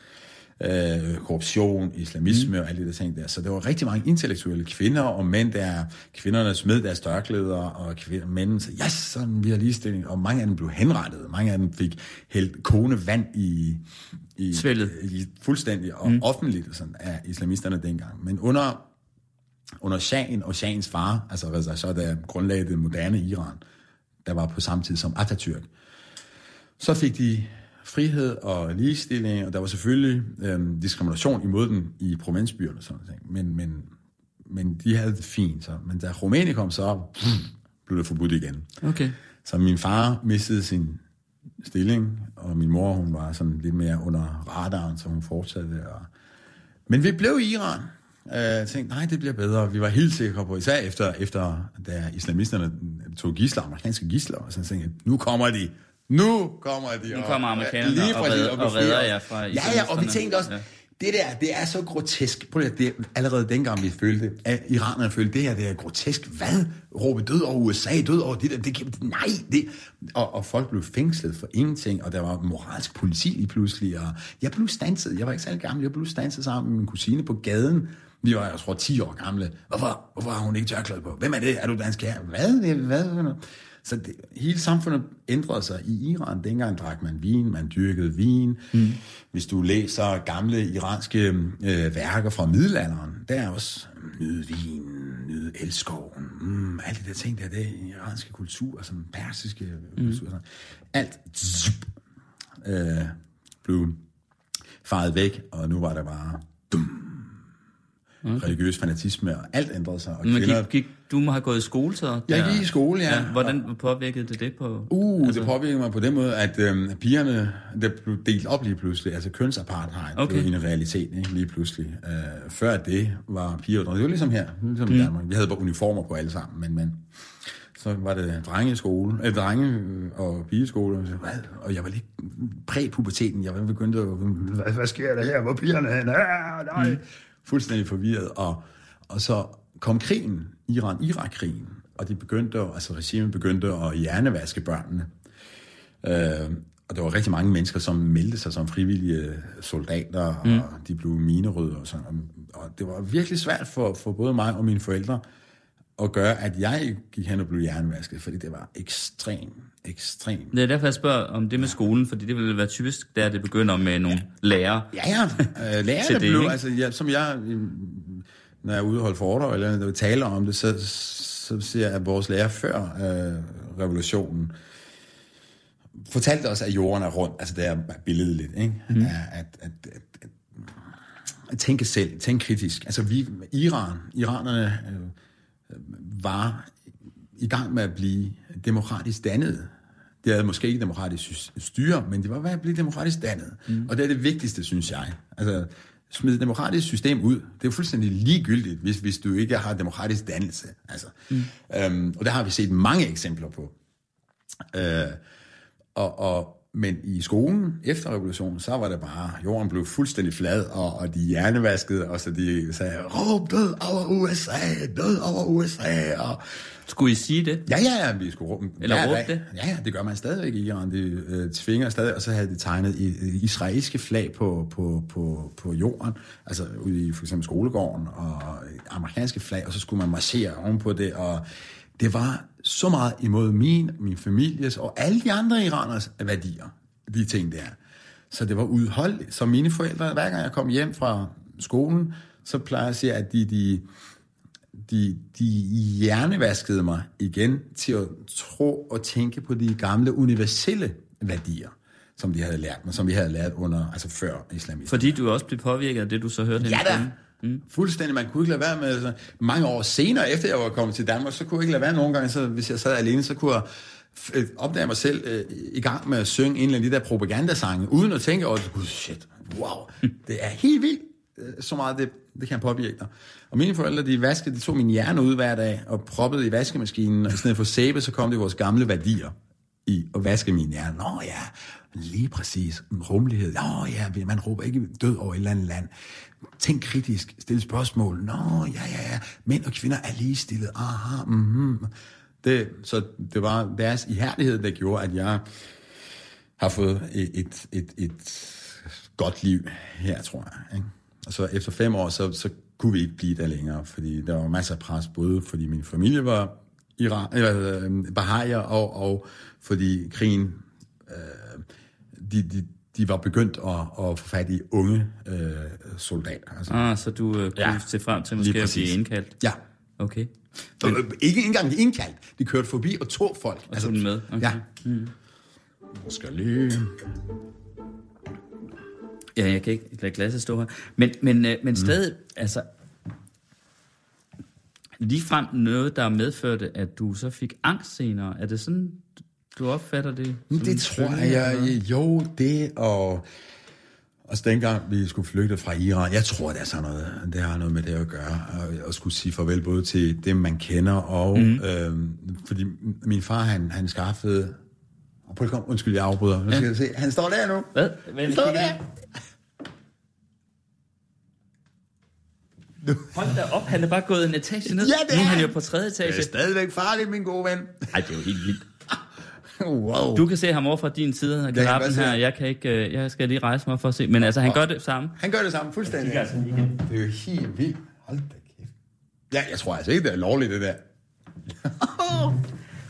Øh, korruption, islamisme mm. og alle de der ting der. Så der var rigtig mange intellektuelle kvinder og mænd, der kvinderne smed deres størklæder, og kvinder, mænd sagde, yes, sådan, vi har ligestilling. Og mange af dem blev henrettet. Mange af dem fik hældt kogende vand i, i, Svældet. i fuldstændig og mm. offentligt sådan, af islamisterne dengang. Men under under Shahen og Shahens far, altså Reza Shah, der grundlagde det moderne Iran, der var på samme tid som Atatürk, så fik de frihed og ligestilling, og der var selvfølgelig øhm, diskrimination imod dem i provinsbyerne og sådan noget. Men, men, men de havde det fint. Så. Men da Rumænien kom, så pff, blev det forbudt igen. Okay. Så min far mistede sin stilling, og min mor, hun var sådan lidt mere under radaren, så hun fortsatte. Og... Men vi blev i Iran. Jeg tænkte, nej, det bliver bedre. Vi var helt sikre på, især efter, efter da islamisterne tog gisler, amerikanske gisler, og så tænkte jeg, nu kommer de. Nu kommer de. Nu og- kommer amerikanerne lige og præcis, redder- og befrier redder jer fra Ja, ja, og vi tænkte også, Ja. det der, det er så grotesk. Prøv at, det, allerede dengang vi følte, at iranerne følte, det her det er grotesk. Hvad? Råbe død over USA, død over det der. Det, kan- nej, det... Og, og folk blev fængslet for ingenting, og der var moralsk politi lige pludselig. Og jeg blev stanset. Jeg var ikke særlig gammel. Jeg blev stanset sammen med min kusine på gaden. Vi var, jeg tror, 10 år gamle. Hvorfor, hvorfor har hun ikke tørklæde på? Hvem er det? Er du dansk her? Hvad? Det- Hvad? Hvad? Så det, hele samfundet ændrede sig. I Iran dengang drak man vin, man dyrkede vin. Mm. Hvis du læser gamle iranske øh, værker fra middelalderen, der er også nyde vin, nyde elskoven, mm, alle de der ting, der er det i iranske kultur, sådan persiske mm. kultur. Sådan. Alt zup, øh, blev faret væk, og nu var der bare dum, okay. religiøs fanatisme, og alt ændrede sig. Og Men kvinder, gik, gik, du må have gået i skole så? Jeg der- gik i skole, ja. Hvordan påvirkede det det på... Uh, altså, det påvirker mig på den måde, at øhm, pigerne, der blev delt op lige pludselig, altså kønsapartheid Okay. blev en realitet ikke, lige pludselig. Uh, før det var piger og drenge. Det var ligesom her, ligesom mm. i Danmark. Vi havde bare uniformer på alle sammen, men, men så var det drengeskole, øh, drenge øh, og pigeskole, og, så, hvad? og jeg var lidt præpuberteten, jeg var begyndt at, hvad, hvad sker der her, hvor er pigerne hen? Ah, nej. Mm. Fuldstændig forvirret, og, og så kom krigen, Iran-Irak-krigen, og de begyndte, altså regimet begyndte at hjernevaske børnene. Øh, og der var rigtig mange mennesker, som meldte sig som frivillige soldater, mm. og de blev minerødder og sådan. Og, og det var virkelig svært for, for både mig og mine forældre at gøre, at jeg gik hen og blev hjernevasket, fordi det var ekstremt, ekstremt. Det er derfor, jeg spørger om det med skolen, fordi det vil være typisk, der det begynder med nogle lærere. Ja, ja. Øh, lærerne Til det, blev, ikke? altså, ja, som jeg, øh, når jeg er ude og holde foredrag, eller når vi taler om det, så, så siger jeg, at vores lærer før øh, revolutionen fortalte os, at jorden er rund. Altså, det er billedligt, ikke? Mm. At, at, at, at, tænke selv, tænke kritisk. Altså vi, Iran, iranerne øh, var i gang med at blive demokratisk dannet. Det havde måske ikke demokratisk styre, men det var ved at blive demokratisk dannet. Mm. Og det er det vigtigste, synes jeg. Altså, smide et demokratisk system ud, det er fuldstændig ligegyldigt, hvis, hvis du ikke har demokratisk dannelse. Altså. Mm. Øhm, og der har vi set mange eksempler på. Øh, og, og, men i skolen efter revolutionen, så var det bare, jorden blev fuldstændig flad, og, og de hjernevaskede, og så de sagde, råb død over USA, død over USA, og Skulle I sige det? Ja, ja, ja, vi skulle råbe Eller råbe det? Ja, ja, det gør man stadigvæk i Iran. De øh, tvinger stadig, og så havde de tegnet i, øh, israelske flag på, på, på, på jorden, altså ude i for eksempel skolegården, og amerikanske flag, og så skulle man marchere ovenpå det, og det var så meget imod min, min families og alle de andre iraners værdier, de ting der. Så det var udholdeligt. Så mine forældre, hver gang jeg kom hjem fra skolen, så plejer jeg at sige, at de, de, de, de hjernevaskede mig igen til at tro og tænke på de gamle universelle værdier, som de havde lært mig, som vi havde lært under, altså før islamismen. Fordi du også blev påvirket af det, du så hørte Ja da. Mm. Fuldstændig. Man kunne ikke lade være med, altså, mange år senere, efter jeg var kommet til Danmark, så kunne jeg ikke lade være nogen gange, så hvis jeg sad alene, så kunne jeg øh, opdage mig selv øh, i gang med at synge en eller anden af de der propagandasange, uden at tænke over oh, Gud, shit, wow, det er helt vildt, øh, så meget det, det kan påvirke dig. Og mine forældre, de vaskede, de tog min hjerne ud hver dag og proppede i vaskemaskinen, og i stedet for sæbe, så kom det vores gamle værdier i at vaske min hjerne. Nå ja, lige præcis. Rummelighed. Nå ja, man råber ikke død over et eller andet land. Tænk kritisk, Stil spørgsmål. Nå ja, ja, ja. Mænd og kvinder er ligestillet. Aha, mhm. Det, så det var deres ihærdighed, der gjorde, at jeg har fået et, et, et, et godt liv her, tror jeg. Ikke? Og så efter fem år, så, så kunne vi ikke blive der længere, fordi der var masser af pres, både fordi min familie var Iran, eller, øh, Baha'er, og, og fordi krigen, øh, de, de, de var begyndt at, at få fat i unge øh, soldater. Altså, Ah, så du øh, kunne Ja, se frem til måske at blive indkaldt? ja. Okay. Men, ikke engang indkaldt. De kørte forbi og tog folk. Og tog den med? Okay. Ja. Mm. Jeg skal lige... Ja, jeg kan ikke lade glasset stå her. Men, men, øh, men stadig, mm. altså... Lige frem noget, der medførte, at du så fik angst senere. Er det sådan, du opfatter det? Men som det tror jeg, eller? jo, det og... Altså dengang vi skulle flygte fra Iran, jeg tror, det er sådan noget, det har noget med det at gøre, og, og skulle sige farvel både til dem, man kender, og mm. øhm, fordi min far, han, han skaffede, og prøv at komme, undskyld, jeg afbryder, nu skal Ja. jeg se, han står der nu. Hvad? Hvad Han står der. Du? Hold da op, han er bare gået en etage ned. Ja, det nu er er han jo på tredje Det etage. er stadigvæk farligt, min gode ven. Ej, det er jo helt vildt. wow. Du kan se ham over fra din side af se her. Jeg, kan ikke, øh, jeg skal lige rejse mig for at se. Men altså, han gør det samme. Han gør det samme, fuldstændig. altså. Det er jo helt vildt. Hold da kæft. Ja, jeg tror altså ikke, det er lovligt, det der.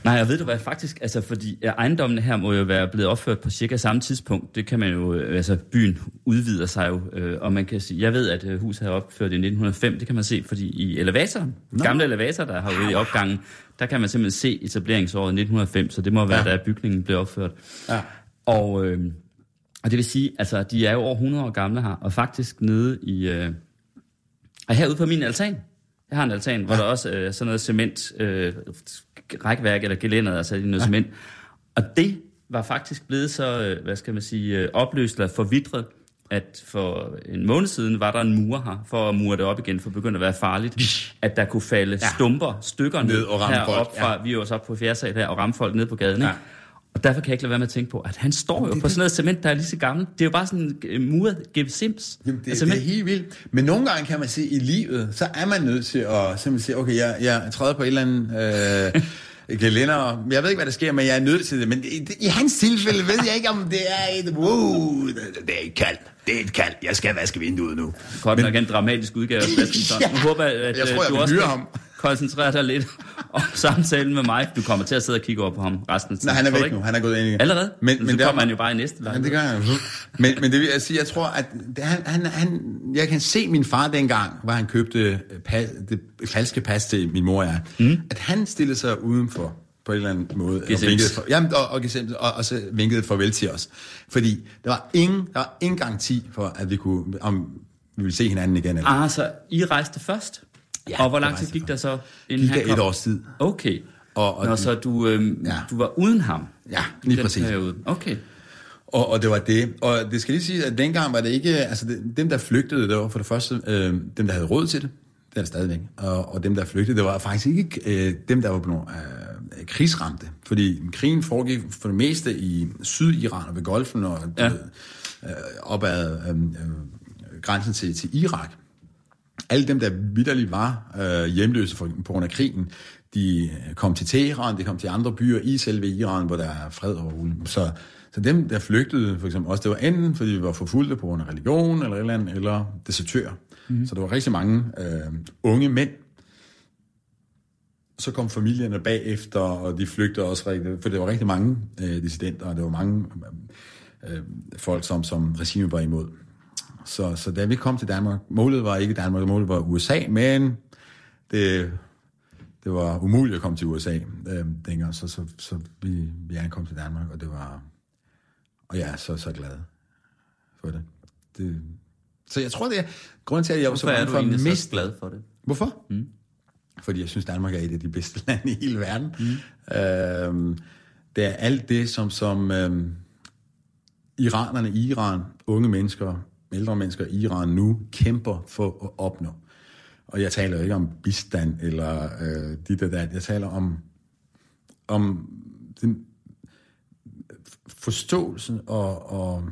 Nej, jeg ved du hvad, faktisk, altså fordi ejendommene her må jo være blevet opført på cirka samme tidspunkt. Det kan man jo, øh, altså byen udvider sig jo, øh, og man kan sige, jeg ved, at øh, huset er opført i 1905, det kan man se, fordi i elevatoren, no. gamle elevator, der har ude i opgangen, der kan man simpelthen se etableringsåret 1905, så det må være, ja. da bygningen blev opført. Ja. Og, øh, og det vil sige, altså de er jo over 100 år gamle her, og faktisk nede i, øh, og herude på min altan, jeg har en altan, ja. hvor der også er øh, sådan noget cement, øh, rækværk eller gelænder, altså noget ja. cement. Og det var faktisk blevet så, øh, hvad skal man sige, øh, opløst eller forvidret, at for en måned siden var der en mur her, for at mure det op igen, for at begynde at være farligt, at der kunne falde ja. stumper, stykker ned, Ned og ramme folk, fra, vi er jo også oppe på fjerde sal her, og ramme folk ned på gaden, ikke? Og derfor kan jeg ikke lade være med at tænke på, at han står jo på sådan noget cement, der er lige så gammelt. Det er jo bare sådan en uh, muret. Jamen, det, Altså, det er helt vildt. Men nogle gange kan man sige, i livet, så er man nødt til at simpelthen sige, okay, jeg, jeg træder på et eller andet øh, gelænder. Jeg ved ikke, hvad der sker, men jeg er nødt til det. Men i, i hans tilfælde ved jeg ikke, om det er et, wow, det, det er et kald. Det er et kald. Jeg skal vaske vinduet nu. Godt nok en dramatisk udgave. Ja. Nu håber at Jeg tror, øh, jeg du også ham. Koncentrere dig lidt om samtalen med mig. Du kommer til at sidde og kigge over på ham resten af tiden. Nej, han er væk nu. Han er gået ind igen. Allerede? Men, så men der- kommer han jo bare i næste Ja, lejlighed. det gør han. Men, men det vil jeg sige, jeg tror, at det, han, han, han, jeg kan se min far dengang, hvor han købte øh, pas, det falske pas til min mor og jeg, mm. at han stillede sig udenfor på en eller anden måde. Og Gesims. vinkede, for, jamen, og, og, gesims, og, og så vinkede farvel til os. Fordi der var ingen, der var ingen garanti for, at vi kunne, om vi ville se hinanden igen. Eller. Ah, så I rejste først? Ja, og hvor lang tid rejste gik der så, inden Gik han der kom? et års tid. Okay. Og- og Nå, så du, øhm, Ja. du var uden ham? Ja, lige præcis. Periode. Okay. Og, og det var det. Og det skal lige sige, at dengang var det ikke... Altså, det, dem, der flygtede, det var for det første øh, dem, der havde råd til det. Det er det stadigvæk. Og, og dem, der flygtede, det var faktisk ikke øh, dem, der var blevet øh, krigsramte. Fordi krigen foregik for det meste i Syd-Iran og ved Golfen og Ja. øh, op ad øh, øh, grænsen til, til Irak. Alle dem, der vidderligt var øh, hjemløse for, på grund af krigen, de kom til Teheran, de kom til andre byer i selve Iran, hvor der er fred og ro. Så, så dem, der flygtede, for eksempel også, det var enten, fordi de var forfulgte på grund af religion, eller et eller andet, eller desertør. Mm. Så der var rigtig mange øh, unge mænd. Så kom familierne bagefter, og de flygtede også rigtig, for det var rigtig mange øh, dissidenter, og det var mange øh, folk, som, som regimet var imod. Så, så da vi kom til Danmark, målet var ikke Danmark, målet var USA, men det, det var umuligt at komme til USA øh, dengang, så, så, så vi, vi ankom til Danmark, og det var, og jeg er så, så glad for det. det så jeg tror, det er grunden til, at jeg var så er bange for at miste glad for det? Hvorfor? Mm. Fordi jeg synes, Danmark er et af de bedste lande i hele verden. Mm. Øhm, det er alt det, som, som øhm, iranerne i Iran, unge mennesker, ældre mennesker i Iran nu kæmper for at opnå. Og jeg taler ikke om bistand eller øh, dit og dat. Jeg taler om, om den forståelsen og, og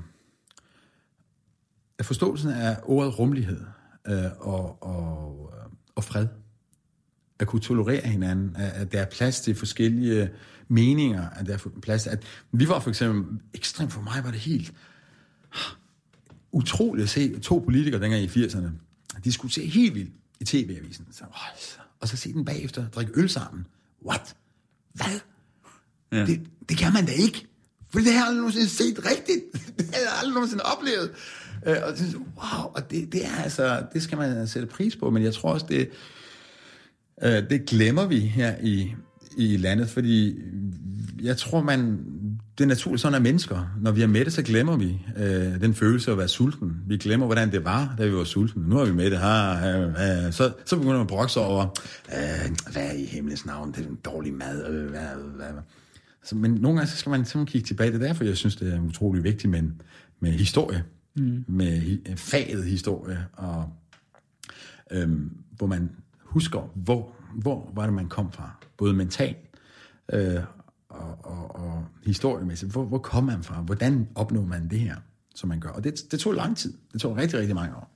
forståelsen af ordet rummelighed øh, og, og, øh, og fred. At kunne tolerere hinanden, at, at der er plads til forskellige meninger, at der er plads til, at vi var for eksempel, ekstremt for mig var det helt utroligt at se to politikere dengang i 80'erne, de skulle se helt vildt i tv-avisen, så, og så se den bagefter drikke øl sammen. What? Hvad? Ja. Det, det kan man da ikke. For det har jeg aldrig nogensinde set rigtigt. Det har jeg aldrig nogensinde oplevet. Øh, og det, wow, og det, det er altså, det skal man sætte pris på, men jeg tror også, det, øh, det glemmer vi her i, i landet, fordi jeg tror, man, det er naturligt sådan, at mennesker, når vi er med det, så glemmer vi øh, den følelse af at være sulten. Vi glemmer, hvordan det var, da vi var sultne. Nu er vi med det her. Øh, øh, så, så begynder man at brokke sig over, øh, hvad er i himlens navn, det er en dårlig mad. Øh, hvad, hvad. Så, men nogle gange så skal man simpelthen kigge tilbage. Det er derfor, jeg synes, det er utrolig vigtigt med, med historie. Mm. Med faget historie. Og, øhm, hvor man husker, hvor, hvor var det, man kom fra. Både mentalt øh, og, og, og historiemæssigt. Hvor, hvor kom man fra? Hvordan opnår man det her, som man gør? Og det, det tog lang tid. Det tog rigtig, rigtig mange år.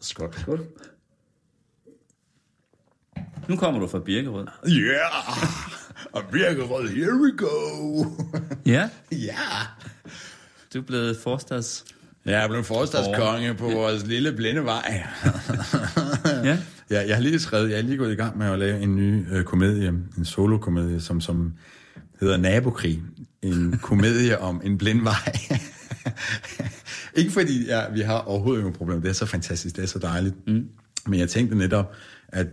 Skål. Skål. Nu kommer du fra Birkerød. Yeah! Og Birkerød, here we go! Ja. Ja! Du er blevet forstads... Jeg er blevet forstadskonge på vores lille blindevej. Ja. Ja, jeg har lige skrevet, jeg er lige gået i gang med at lave en ny øh, komedie, en solo-komedie, som, som hedder Nabokrig. En komedie om en blindvej. ikke fordi ja, vi har overhovedet ingen problem, det er så fantastisk, det er så dejligt. Mm. Men jeg tænkte netop, at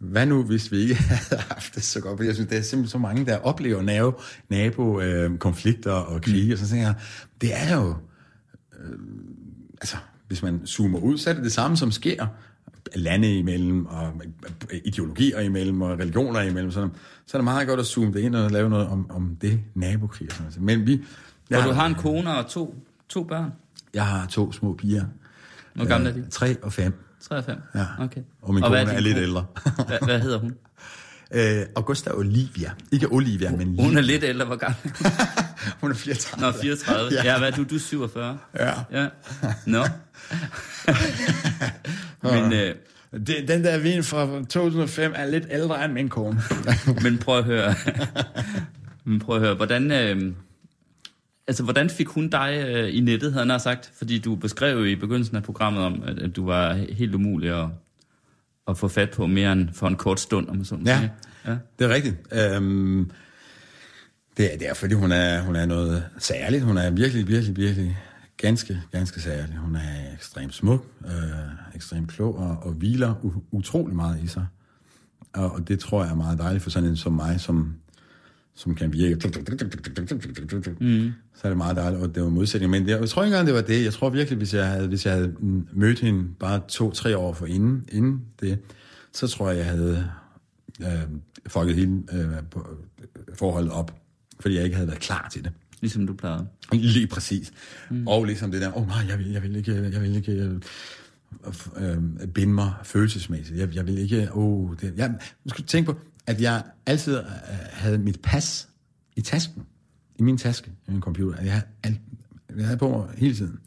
hvad nu, hvis vi ikke havde haft det så godt? For jeg synes, der er simpelthen så mange, der oplever nabo, nabo øh, konflikter og krige, mm. og så tænker jeg, det er jo... Øh, altså, hvis man zoomer ud, så er det det samme, som sker lande imellem, og ideologier imellem, og religioner imellem. Sådan. Så er det meget godt at zoome det ind og lave noget om, om det nabokrig. Og sådan. Men vi... Og du har en kone og to, to børn. Jeg har to små piger. Hvor gamle er de? Tre og fem. 3 og 5? Ja. Okay. Og min hvad kone er, er lidt ældre. hvad, hvad hedder hun? øh, Augusta Olivia. Ikke Olivia, men Hun er lidt ældre, hvor gammel? Hun er 34. Nå, 34. Ja. Ja, hvad du? Du er 47. Ja. Ja. Nå. men, øh, Det, den der vin fra 2005 er lidt ældre end min kone. men prøv at høre. men prøv at høre, hvordan... Øh, altså, hvordan fik hun dig øh, i nettet, havde han sagt? Fordi du beskrev jo i begyndelsen af programmet om, at, at du var helt umulig at, at få fat på mere end for en kort stund, om sådan Ja. Ja. Det er rigtigt. Øhm, det, er, det er, fordi hun er, hun er noget særligt. Hun er virkelig, virkelig, virkelig ganske, ganske særlig. Hun er ekstremt smuk, øh, ekstremt klog og, og hviler u- utrolig meget i sig. Og, og det tror jeg er meget dejligt for sådan en som mig, som, som kan virke. Mm. Så er det meget dejligt, og det var modsætning. Men det, jeg tror ikke engang, det var det. Jeg tror virkelig, hvis jeg havde, hvis jeg havde mødt hende bare to-tre år for inden, inden det, så tror jeg, jeg havde øh, fucket hele øh, på, forholdet op, fordi jeg ikke havde været klar til det. Ligesom du plejede. Lige præcis. Mm. Og ligesom det der, åh oh, nej, jeg vil, jeg vil ikke, jeg vil ikke øh, øh, binde mig følelsesmæssigt. Jeg, jeg vil ikke, oh, det, jeg, du skal tænke på, at jeg altid øh, havde mit pas i tasken, i min taske, i min computer. Jeg havde, alt, jeg havde på mig hele tiden.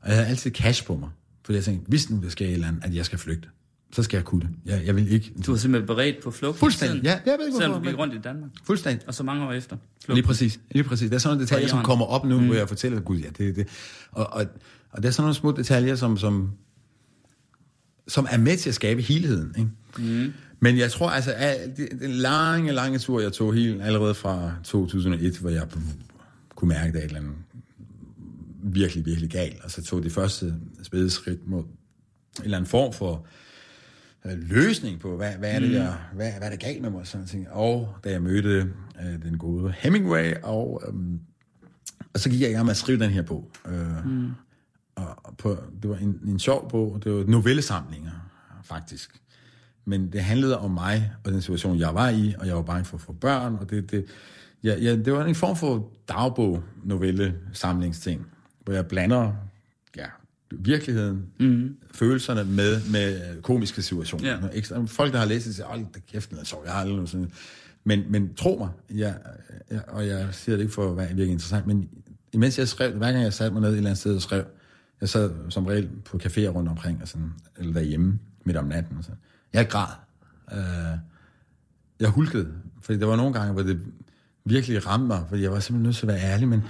Og jeg havde altid cash på mig, fordi jeg tænkte, hvis nu det sker et eller andet, at jeg skal flygte, så skal jeg kunne det. Jeg, jeg vil ikke... Du var simpelthen beredt på flugt? Fuldstændig, ja. Jeg ved ikke, Selvom du gik rundt i Danmark? Fuldstændig. Og så mange år efter? Lige præcis, lige præcis. Det er sådan nogle detaljer, som kommer op nu, mm. hvor jeg fortæller, gud ja, det er det. Og, og, og det er sådan nogle små detaljer, som, som, som er med til at skabe helheden. Ikke? Mm. Men jeg tror altså, at den lange, lange tur, jeg tog helt allerede fra 2001, hvor jeg kunne mærke, at der er et eller andet virkelig, virkelig galt. Og så tog det første spæde skridt mod en eller anden form for øh, løsning på, hvad, hvad er det, jeg, hvad, hvad er det galt med mig, sådan ting. Og da jeg mødte øh, den gode Hemingway, og, øhm, og så gik jeg i gang med at skrive den her bog. Øh, mm. Og på, det var en, en sjov bog, det var novellesamlinger, faktisk. Men det handlede om mig og den situation, jeg var i, og jeg var bange for at få børn, og det, det, ja, ja, det var en form for dagbog, novelle, samlingsting, hvor jeg blander ja, virkeligheden, mm. følelserne med, med komiske situationer. Ekstra, folk, der har læst det, siger, hold da kæft, noget sjovt, jeg har aldrig noget sådan. Men, men tro mig, jeg, jeg, og jeg siger det ikke for at være virkelig interessant, men imens jeg skrev, hver gang jeg satte mig ned et eller andet sted og skrev, jeg sad som regel på caféer rundt omkring, og sådan, eller derhjemme midt om natten. Og så. Jeg græd. Øh, jeg hulkede, fordi der var nogle gange, hvor det virkelig ramte mig, fordi jeg var simpelthen nødt til at være ærlig, men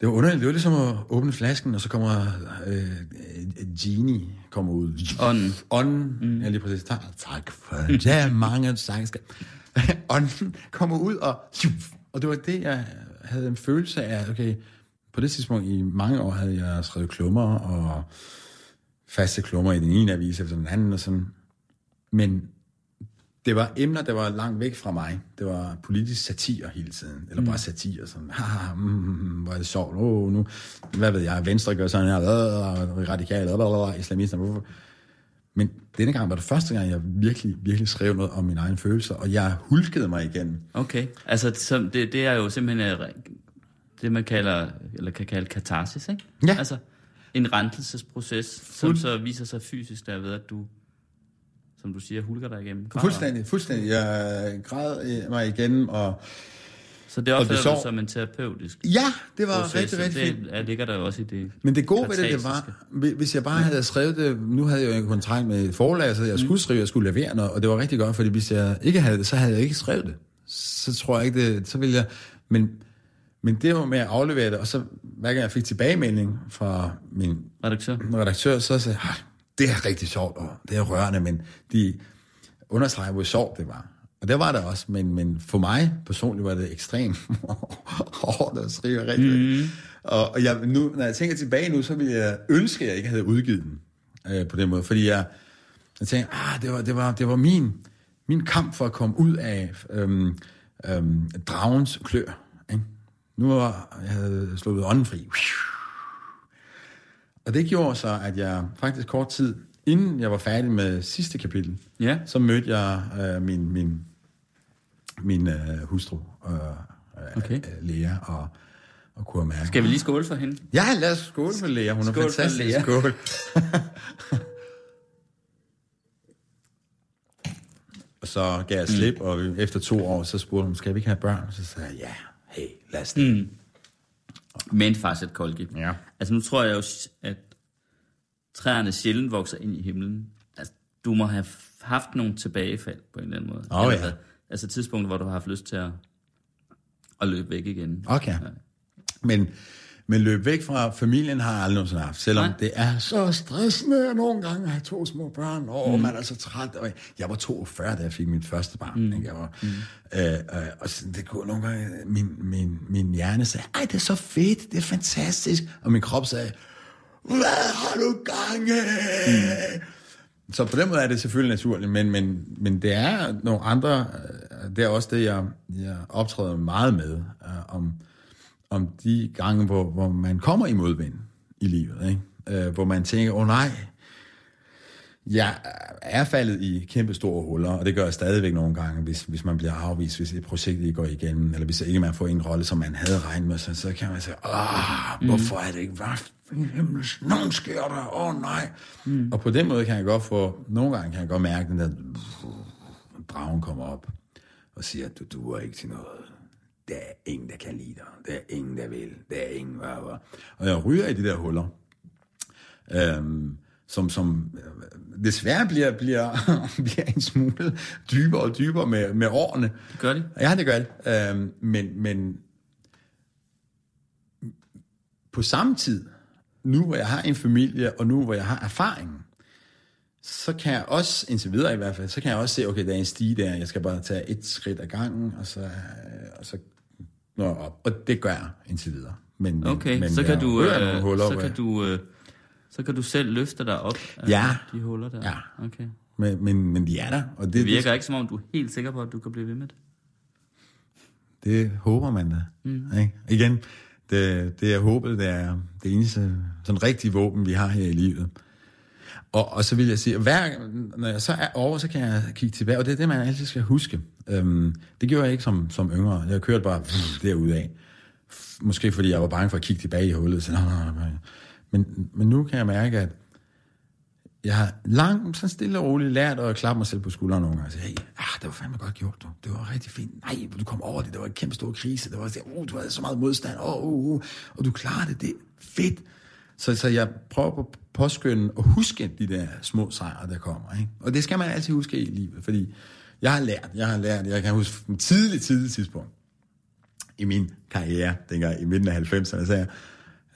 det var underligt. Det var ligesom at åbne flasken, og så kommer øh, Genie kommer ud. Ånden. Ånden, mm. ja lige præcis. Tak, tak for det. mange tak. Ånden kommer ud, og, og det var det, jeg havde en følelse af, okay, på det tidspunkt i mange år havde jeg skrevet klummer, og faste klummer i den ene avis efter den anden, og sådan. Men det var emner, der var langt væk fra mig. Det var politisk satire hele tiden. Eller bare satire. Sådan, haha, mm, mm, hvor er det sjovt. Oh, nu, hvad ved jeg, Venstre gør sådan her, øh, radikale, øh, islamister. Men denne gang var det første gang, jeg virkelig, virkelig skrev noget om mine egne følelser, og jeg hulkede mig igen. Okay, altså det, det er jo simpelthen det, man kalder, eller kan kalde katarsis, ikke? Ja. Altså en renselsesproces, som så viser sig fysisk derved, at du, som du siger, hulker dig igennem. græder. Fuldstændig, fuldstændig. Jeg græd øh, mig igennem, og Så det opfatter så- du som en terapeutisk ja, det var proces, rigtig, rigtig fint. det er, ligger der også i det. Men det gode ved det, det var, hvi- hvis jeg bare havde skrevet det, nu havde jeg jo en kontrakt med et forlag, så jeg skulle skrive, jeg skulle levere noget, og det var rigtig godt, fordi hvis jeg ikke havde det, så havde jeg ikke skrevet det. Så tror jeg ikke det, så ville jeg, men, men det var med at aflevere det, og så hver gang jeg fik tilbagemelding fra min Redaktør? redaktør, så sagde jeg, "Ah, det er rigtig sjovt, og det er rørende, men de understreger, hvor sjovt det var. Og det var det også, men, men for mig personligt var det ekstremt hårdt at skrive rigtig. Mm. Og, og jeg, nu, når jeg tænker tilbage nu, så ville jeg ønske, at jeg ikke havde udgivet den øh, på den måde, fordi jeg, jeg tænkte, ah, det var, det var, det var min, min kamp for at komme ud af øhm, øhm, dragens klør. Nu var jeg havde slået ånden fri. Og det gjorde så, at jeg faktisk kort tid, inden jeg var færdig med sidste kapitel, Ja. så mødte jeg øh, min, min, min øh, hustru, øh, Okay. øh, Lea, og, og kunne mærke. Skal vi lige skåle for hende? Ja, lad os skåle for Lea. Hun er Skål for fantastisk. Lea. Skål. og så gav jeg slip, og efter to år, så spurgte hun, skal vi ikke have børn? Så sagde jeg, ja, hey, lad os det. Mm. Men farset kolgi. Ja. Altså nu tror jeg jo, at træerne sjældent vokser ind i himlen. Altså, du må have haft nogle tilbagefald på en eller anden måde. Åh, Eller ja. Altså tidspunkter, hvor du har haft lyst til at, at løbe væk igen. Okay. Men, men løb væk fra familien har jeg aldrig nogensinde haft, selvom Nej. det er så stressende nogle gange at have to små børn. Åh, mm. man er så træt. Og jeg var 42, da jeg fik mit første barn. Mm. Ikke? Jeg var, mm. øh, øh, og sådan, det kunne nogle gange, min, min, min hjerne sagde, ej, det er så fedt, det er fantastisk. Og min krop sagde, hvad har du gang i? Mm. Så på den måde er det selvfølgelig naturligt, men, men, men det er nogle andre, det er også det, jeg, jeg optræder meget med, uh, om, om de gange, hvor, hvor man kommer i modvind i livet, ikke? Uh, hvor man tænker, åh oh, nej, jeg er faldet i kæmpe store huller, og det gør jeg stadigvæk nogle gange, hvis, hvis man bliver afvist, hvis et projekt ikke går igennem, eller hvis ikke man får en rolle, som man havde regnet med, så, så kan man sige, åh, hvorfor er det ikke, hvad himmels, nogen sker der, åh oh, nej. Mm. Og på den måde kan jeg godt få, nogle gange kan jeg godt mærke den der, dragen kommer op og siger, at du duer ikke til noget. Der er ingen, der kan lide dig. Der er ingen, der vil. Der er ingen, hvad, hvad. Og jeg ryger i de der huller. Øhm, som, som øh, desværre bliver, bliver, bliver en smule dybere og dybere med, med årene. Det gør de. Ja, det gør det. Øhm, men, men på samme tid, nu hvor jeg har en familie, og nu hvor jeg har erfaringen, så kan jeg også, indtil videre i hvert fald, så kan jeg også se, okay, der er en stige der, jeg skal bare tage et skridt ad gangen, og så, og så når op. Og det gør jeg indtil videre. Men, Okay, men så, kan du, øh, huller, så, kan du, øh, så kan du selv løfte dig op af Ja. de huller der. Ja. Okay. Men, men, men de er der. Og det, Det virker ikke, som om du er helt sikker på, at du kan blive ved med det. Det håber man da. Mm. Ikke? Igen, det, det er håbet, det er det eneste sådan rigtige våben, vi har her i livet. Og, og så vil jeg sige, hver, når jeg så er over, så kan jeg kigge tilbage, og det er det, man altid skal huske. Øhm, det gjorde jeg ikke som, som yngre. Jeg kørte bare derudad. Måske fordi jeg var bange for at kigge tilbage i hullet. Så, nej, nej, nej. men, men nu kan jeg mærke, at jeg har langt, så stille og roligt lært at klappe mig selv på skulderen nogle gange og sige, hey, ah, det var fandme godt gjort, du. Det var rigtig fint. Nej, du kom over det. Det var en kæmpe stor krise. Det var sådan, uh, du havde så meget modstand. Oh, uh, uh, og du klarede det. Det er fedt. Så, så jeg prøver på påskynde og huske de der små sejre, der kommer. Ikke? Og det skal man altid huske i livet, fordi jeg har lært, jeg har lært, jeg kan huske på et tidligt, tidligt tidspunkt i min karriere, dengang i midten af 90'erne, så jeg,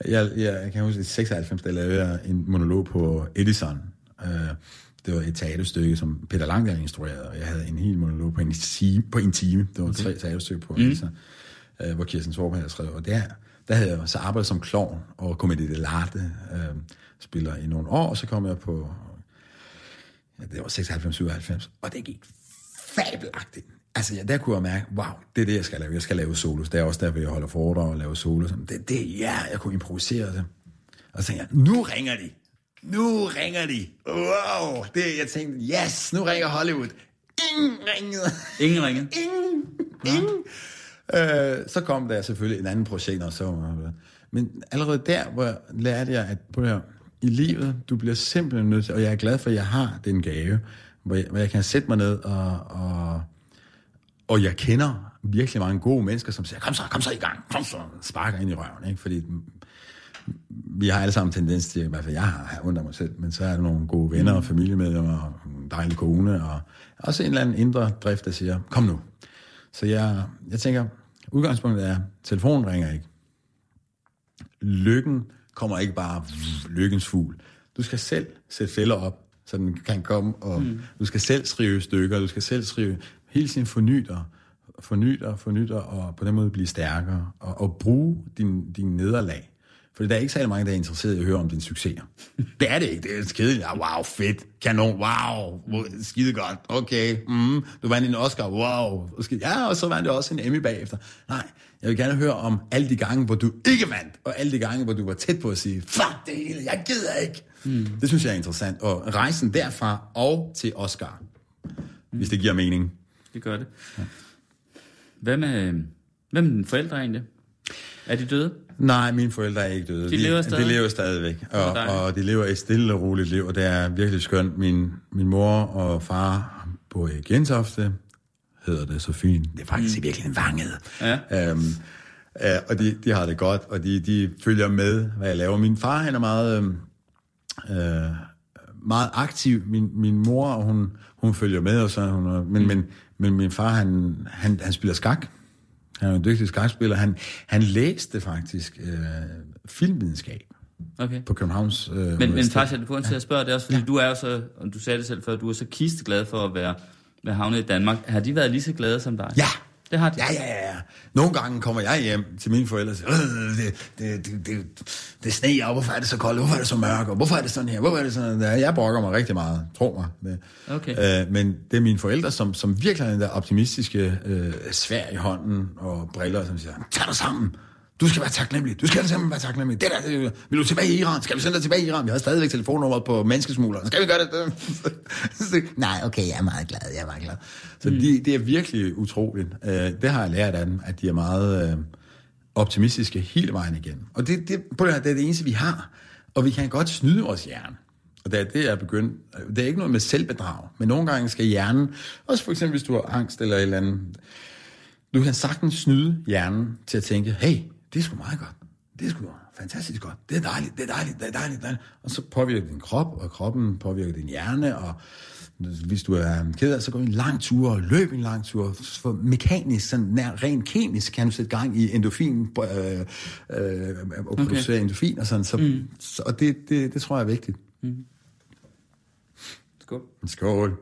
jeg, jeg kan huske, i 96, der lavede jeg en monolog på Edison. Øh, det var et teaterstykke, som Peter Langdal instruerede, og jeg havde en hel monolog på en time. På en time. Det var okay. tre teaterstykker på mm. Edison, øh, hvor Kirsten Sorp havde skrevet. Og der, der havde jeg så arbejdet som klovn og komedie dell'arte, øh, spiller i nogle år, og så kom jeg på, ja, det var 96-97, og det gik fabelagtigt. Altså, ja, der kunne jeg mærke, wow, det er det, jeg skal lave. Jeg skal lave solos. Det er også derfor, jeg holder foredrag og laver solos. Det, det, ja, jeg kunne improvisere det. Og så tænkte jeg, nu ringer de. Nu ringer de. Wow. Det, jeg tænkte, yes, nu ringer Hollywood. Ingen ringede. Ingen ringe. Ingen. Ingen. Øh, så kom der selvfølgelig en anden projekt, og så... Men allerede der, hvor lærte jeg, at på det her, i livet, du bliver simpelthen nødt til, og jeg er glad for, at jeg har den gave, hvor jeg, hvor jeg kan sætte mig ned, og, og, og jeg kender virkelig mange gode mennesker, som siger, kom så, kom så i gang, kom så, sparker ind i røven, ikke? fordi vi har alle sammen tendens til, i hvert fald jeg har, ondt af mig selv, men så er der nogle gode venner og familiemedlemmer, og en dejlig kone, og også en eller anden indre drift, der siger, kom nu. Så jeg, jeg tænker, udgangspunktet er, telefonen ringer ikke. Lykken kommer ikke bare lykkens fugl. Du skal selv sætte fælder op, så den kan komme, og mm. du skal selv skrive stykker, du skal selv skrive hele tiden forny dig, forny dig, forny dig, og på den måde blive stærkere, og, og bruge din, din nederlag. For der er ikke særlig mange, der er interesseret i at høre om dine succeser. Det er det ikke. Det er kedeligt. Wow, fedt. Kanon. Wow. Skide godt. Okay. Mm, du vandt en Oscar. Wow. Ja, og så vandt du også en Emmy bagefter. Nej, jeg vil gerne høre om alle de gange, hvor du ikke vandt, og alle de gange, hvor du var tæt på at sige, fuck det hele, jeg gider ikke. Mm. Det synes jeg er interessant. Og rejsen derfra og til Oscar, mm. hvis det giver mening. Det gør det. Hvad med, hvad med dine forældre egentlig? Er de døde? Nej, mine forældre er ikke døde. De lever stadig? De lever stadigvæk, og, og de lever et stille og roligt liv, og det er virkelig skønt. Min, min mor og far bor i Gentofte, hedder det så fint. Det er faktisk mm. virkelig en vanget. Ja. Øhm, øh, og de, de har det godt, og de, de følger med, hvad jeg laver. Min far, han er meget, øhm, øh, meget aktiv. Min, min mor, og hun, hun følger med, og så, hun, men, mm. men, men min far, han, han, han spiller skak. Han er en dygtig skakspiller. Han, han læste faktisk øh, filmvidenskab Okay. på Københavns øh, Men, men faktisk er det grund til at spørge det også, fordi ja. du er jo så, og du sagde det selv før, du er så kisteglad for at være, være havnet i Danmark. Har de været lige så glade som dig? Ja, det har de. Ja, ja, ja. Nogle gange kommer jeg hjem til mine forældre og siger, "Øh, det, det, det, det, det sneer, og hvorfor er det så koldt, hvorfor er det så mørkt, og hvorfor er det sådan her, hvorfor er det sådan der? Jeg brokker mig rigtig meget, tro mig. Det. Okay. Øh, men det er mine forældre, som, som virkelig er den der optimistiske øh, svær i hånden og briller, som siger, tag dig sammen, du skal være taknemmelig. Du skal simpelthen være taknemmelig. Det der, det, vil du tilbage i Iran? Skal vi sende dig tilbage i Iran? Vi har stadigvæk telefonnummeret på menneskesmugleren. Skal vi gøre det? Så, Nej, okay, jeg er meget glad. Jeg er meget glad. Så mm. de, det er virkelig utroligt. Uh, det har jeg lært af dem, at de er meget uh, optimistiske hele vejen igennem. Og det, det, på det, her, det er det eneste, vi har. Og vi kan godt snyde vores hjerne. Og det er det, jeg er begyndt. Det er ikke noget med selvbedrag, men nogle gange skal hjernen, også for eksempel hvis du har angst eller et eller andet, du kan sagtens snyde hjernen til at tænke, hey, det er sgu meget godt. Det er sgu fantastisk godt. Det er dejligt, det er dejligt, det er dejligt. dejligt. Og så påvirker din krop, og kroppen påvirker din hjerne, og hvis du er ked af, så gå en lang tur, og løb en lang tur. For mekanisk, sådan nær, rent kemisk, kan du sætte gang i endorfin, øh, øh, og producere okay. endorfin og sådan. Så, mm. så, og det, det, det tror jeg er vigtigt. Skål. Skål.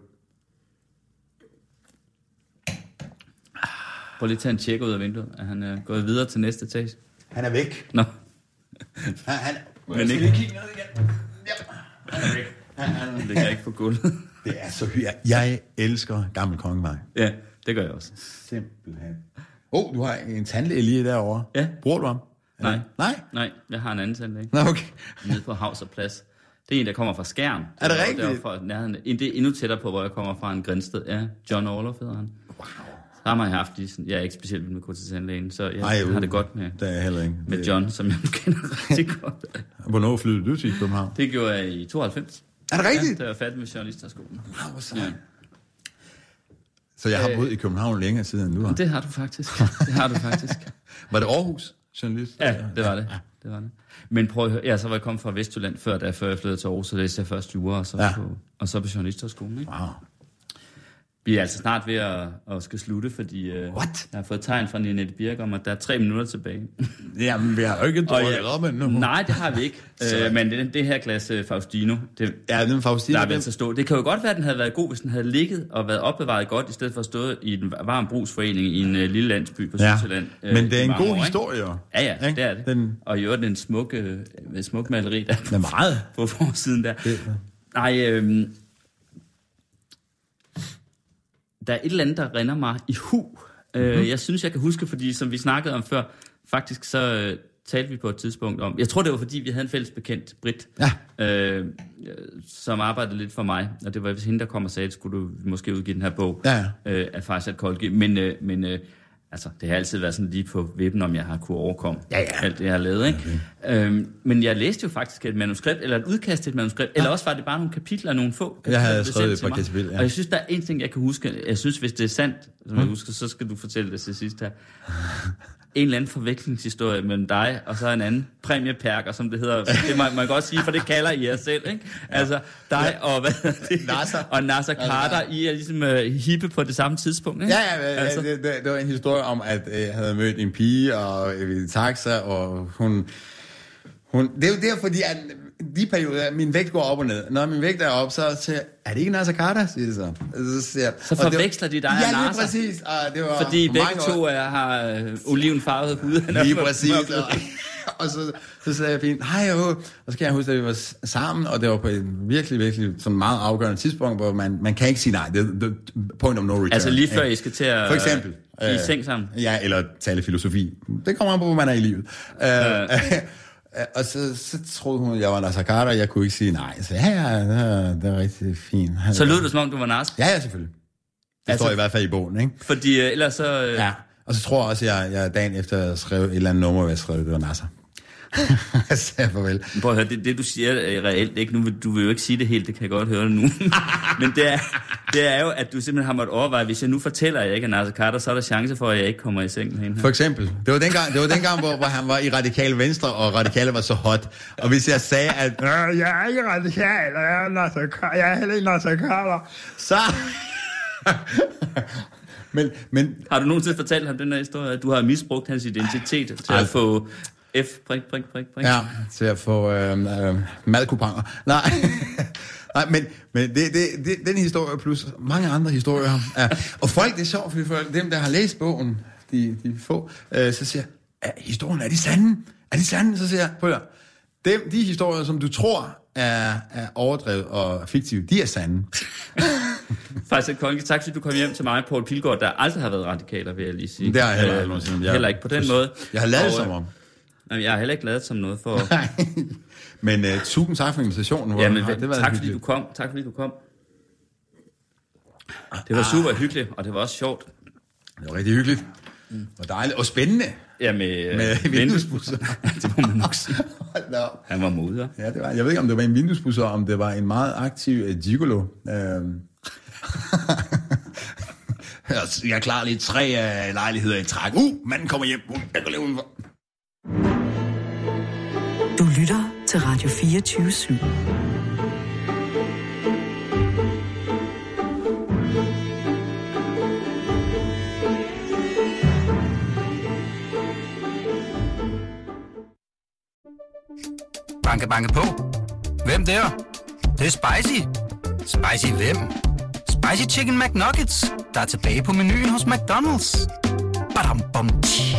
Prøv lige at tage en tjek ud af vinduet. Er han øh, gået videre til næste etage? Han er væk. Nå. Han, han, Men jeg skal ikke- lige kigge ned igen. Ja, han er væk. Han, han, Det ikke på gulvet. Det er så hyggeligt. Jeg elsker Gammel Kongevej. ja, det gør jeg også. Simpelthen. Åh, oh, du har en tandlæge lige derovre. Ja. Bruger du ham? Nej. Nej? Nej, jeg har en anden tandlæge. Nå, okay. Nede på Havs og Plads. Det er en, der kommer fra Skjern. Er det rigtigt? Derfor, nærheden, det er endnu tættere på, hvor jeg kommer fra en Grænsted. Ja, John Orloff hedder han. Wow. Så har man haft de, sådan- jeg er ikke specielt vild med tandlægen, så jeg Ej, har det godt med, Det er jeg heller ikke. med John, som jeg kender rigtig godt. Hvornår flyttede du til København? Det gjorde jeg i 92. Er det rigtigt? Ja, da jeg var færdig med journalisterskolen. Wow, hvor sejt. Ja. Så jeg har boet i København længere siden end du har. Det har du faktisk. Det har du faktisk. Var det Aarhus, journalist? Ja, det var det. det, var det. Men prøv at høre, ja, så var jeg kommet fra Vestjylland før, da før jeg flyttede til Aarhus, så læste jeg først jura, og så, ja. på, og så på journalisterskolen. Ikke? Wow. Vi er altså snart ved at, at skal slutte, fordi øh, What? jeg har fået tegn fra Ninette Birk om, at der er tre minutter tilbage. Jamen, vi har jo ikke drukket op endnu. Nej, det har vi ikke. Så- øh, men det, det her glas øh, Faustino, det, Ja, den Faustine. der er den- vel at stå. Det kan jo godt være, at den havde været god, hvis den havde ligget og været opbevaret godt, i stedet for at stå i en varm brugsforening i en øh, lille landsby på Ja. Sydsjælland. øh, Men det er en god år, ikke? historie, jo. Ja, ja, Ikke? det er det. Den- Og i øvrigt en smuk, øh, smuk maleri der Det er meget. på forsiden der. Det- Nej, øh, der er et eller andet, der render mig i hu. Mm-hmm. Øh, jeg synes, jeg kan huske, fordi som vi snakkede om før, faktisk så øh, talte vi på et tidspunkt om, jeg tror det var fordi, vi havde en fælles bekendt, Britt, Ja. øh, som arbejdede lidt for mig, og det var hende, der kom og sagde, at skulle du måske udgive den her bog Ja, øh, af Farsad Kolgi. Men, øh, men øh, altså, det har altid været sådan lige på vippen, om jeg har kunne overkomme Ja, ja. alt det, jeg har lavet. Ikke? Okay. Øhm, men jeg læste jo faktisk et manuskript, eller et udkast til et manuskript, ja. eller også var det bare nogle kapitler, nogle få kapitler, havde der blev skrevet et par kapitler, ja. Og jeg synes, der er en ting, jeg kan huske. Jeg synes, hvis det er sandt, som jeg husker, så skal du fortælle det til sidst her. En eller anden forvekslingshistorie mellem dig og så en anden præmieperker, som det hedder. Det må man godt sige, for det kalder I jer selv, ikke? Altså, dig og, hvad det? Nasser. og Nasser Carter, I er ligesom uh, hippe på det samme tidspunkt, ikke? Ja, ja, ja Altså. det, det, det var en historie om, at øh, jeg havde mødt en pige og øh, i taxa, og hun, hun... Det er jo der, fordi at de perioder, min vægt går op og ned. Når min vægt er op, så siger jeg, er det ikke Nasser Carter, siger det så. Så, siger, jeg, Så og det var- forveksler de dig og Ja, lige Nasser. præcis. Og det var Fordi for begge to er, har øh, olivenfarvet hud. Lige præcis. Og, og så, så sagde jeg fint, hej jo. Og så kan jeg huske, at vi var sammen, og det var på et virkelig, virkelig sådan meget afgørende tidspunkt, hvor man, man kan ikke sige nej. Det er point of no return. Altså lige før ikke? I skal til at For eksempel. øh, i seng sammen. Ja, eller tale filosofi. Det kommer an på, hvor man er i livet. Øh, og så, så troede hun, at jeg var Nasser Carter, og jeg kunne ikke sige nej. Så ja, ja, det er, rigtig fint. Så lød det, som om du var narsk. Ja, ja, selvfølgelig. Det Altså- står i hvert fald i bogen, ikke? Fordi øh, ellers så... Øh, Ja. Og så tror jeg også, at jeg, jeg dagen efter skrev et eller andet nummer, hvor jeg skrev, det var Nasser. Sagde farvel. Prøv at høre, det, det du siger er reelt ikke. Nu du vil jo ikke sige det helt, det kan jeg godt høre det nu. Men det er, det er jo, at du simpelthen har måttet overveje, hvis jeg nu fortæller, at jeg ikke er Nasser Carter, så er der chance for, at jeg ikke kommer i seng med hende. For eksempel. Det var dengang, det var dengang hvor, hvor han var i radikal venstre, og radikale var så hot. Og hvis jeg sagde, at "Øh, jeg er ikke radikal, og jeg er, Nasser Carter, jeg er heller ikke Nasser Carter, så... men, men Har du nogensinde fortalt ham den her historie, at du har misbrugt hans identitet til at Aldrig. få F, prik, prik, prik, prik. Ja, til at få øh, øh, madkuponger. Nej, Nej men, men det, det, det, den historie plus mange andre historier. Ja. Og folk, det er sjovt, fordi for dem, der har læst bogen, de, de få, øh, så siger jeg, er historien, er de sande? Er de sande? Så siger jeg, prøv at dem, de historier, som du tror er, er overdrevet og fiktive, de er sande. Faktisk, Konge, tak fordi du kom hjem til mig, Poul Pilgaard, der aldrig har været radikaler, vil jeg lige sige. Det har jeg heller Øh, aldrig. Jeg- Heller ikke på den måde. Jeg har lavet Og, som øh, om. Jamen, jeg har heller ikke lavet som noget for... Nej. Men uh, tusind tak for invitationen. Ja, men det var tak fordi du kom. Tak fordi du kom. Det var super hyggeligt, og det var også sjovt. Det var rigtig hyggeligt. Og dejligt. Og spændende. Ja, med, Med øh, vinduesbusser. det må man nok sige. Op. Han var modig. Ja, det var, jeg ved ikke, om det var en vinduesbusser, om det var en meget aktiv uh, gigolo. Uh, jeg er klar lige tre uh, lejligheder i træk. Uh, manden kommer hjem. Uh, jeg går lige udenfor. Til Radio 24 /7. Banke, banke på. Hvem der? Det, det er spicy. Spicy hvem? Spicy Chicken McNuggets, der er tilbage på menuen hos McDonald's. Badum, bom, tji.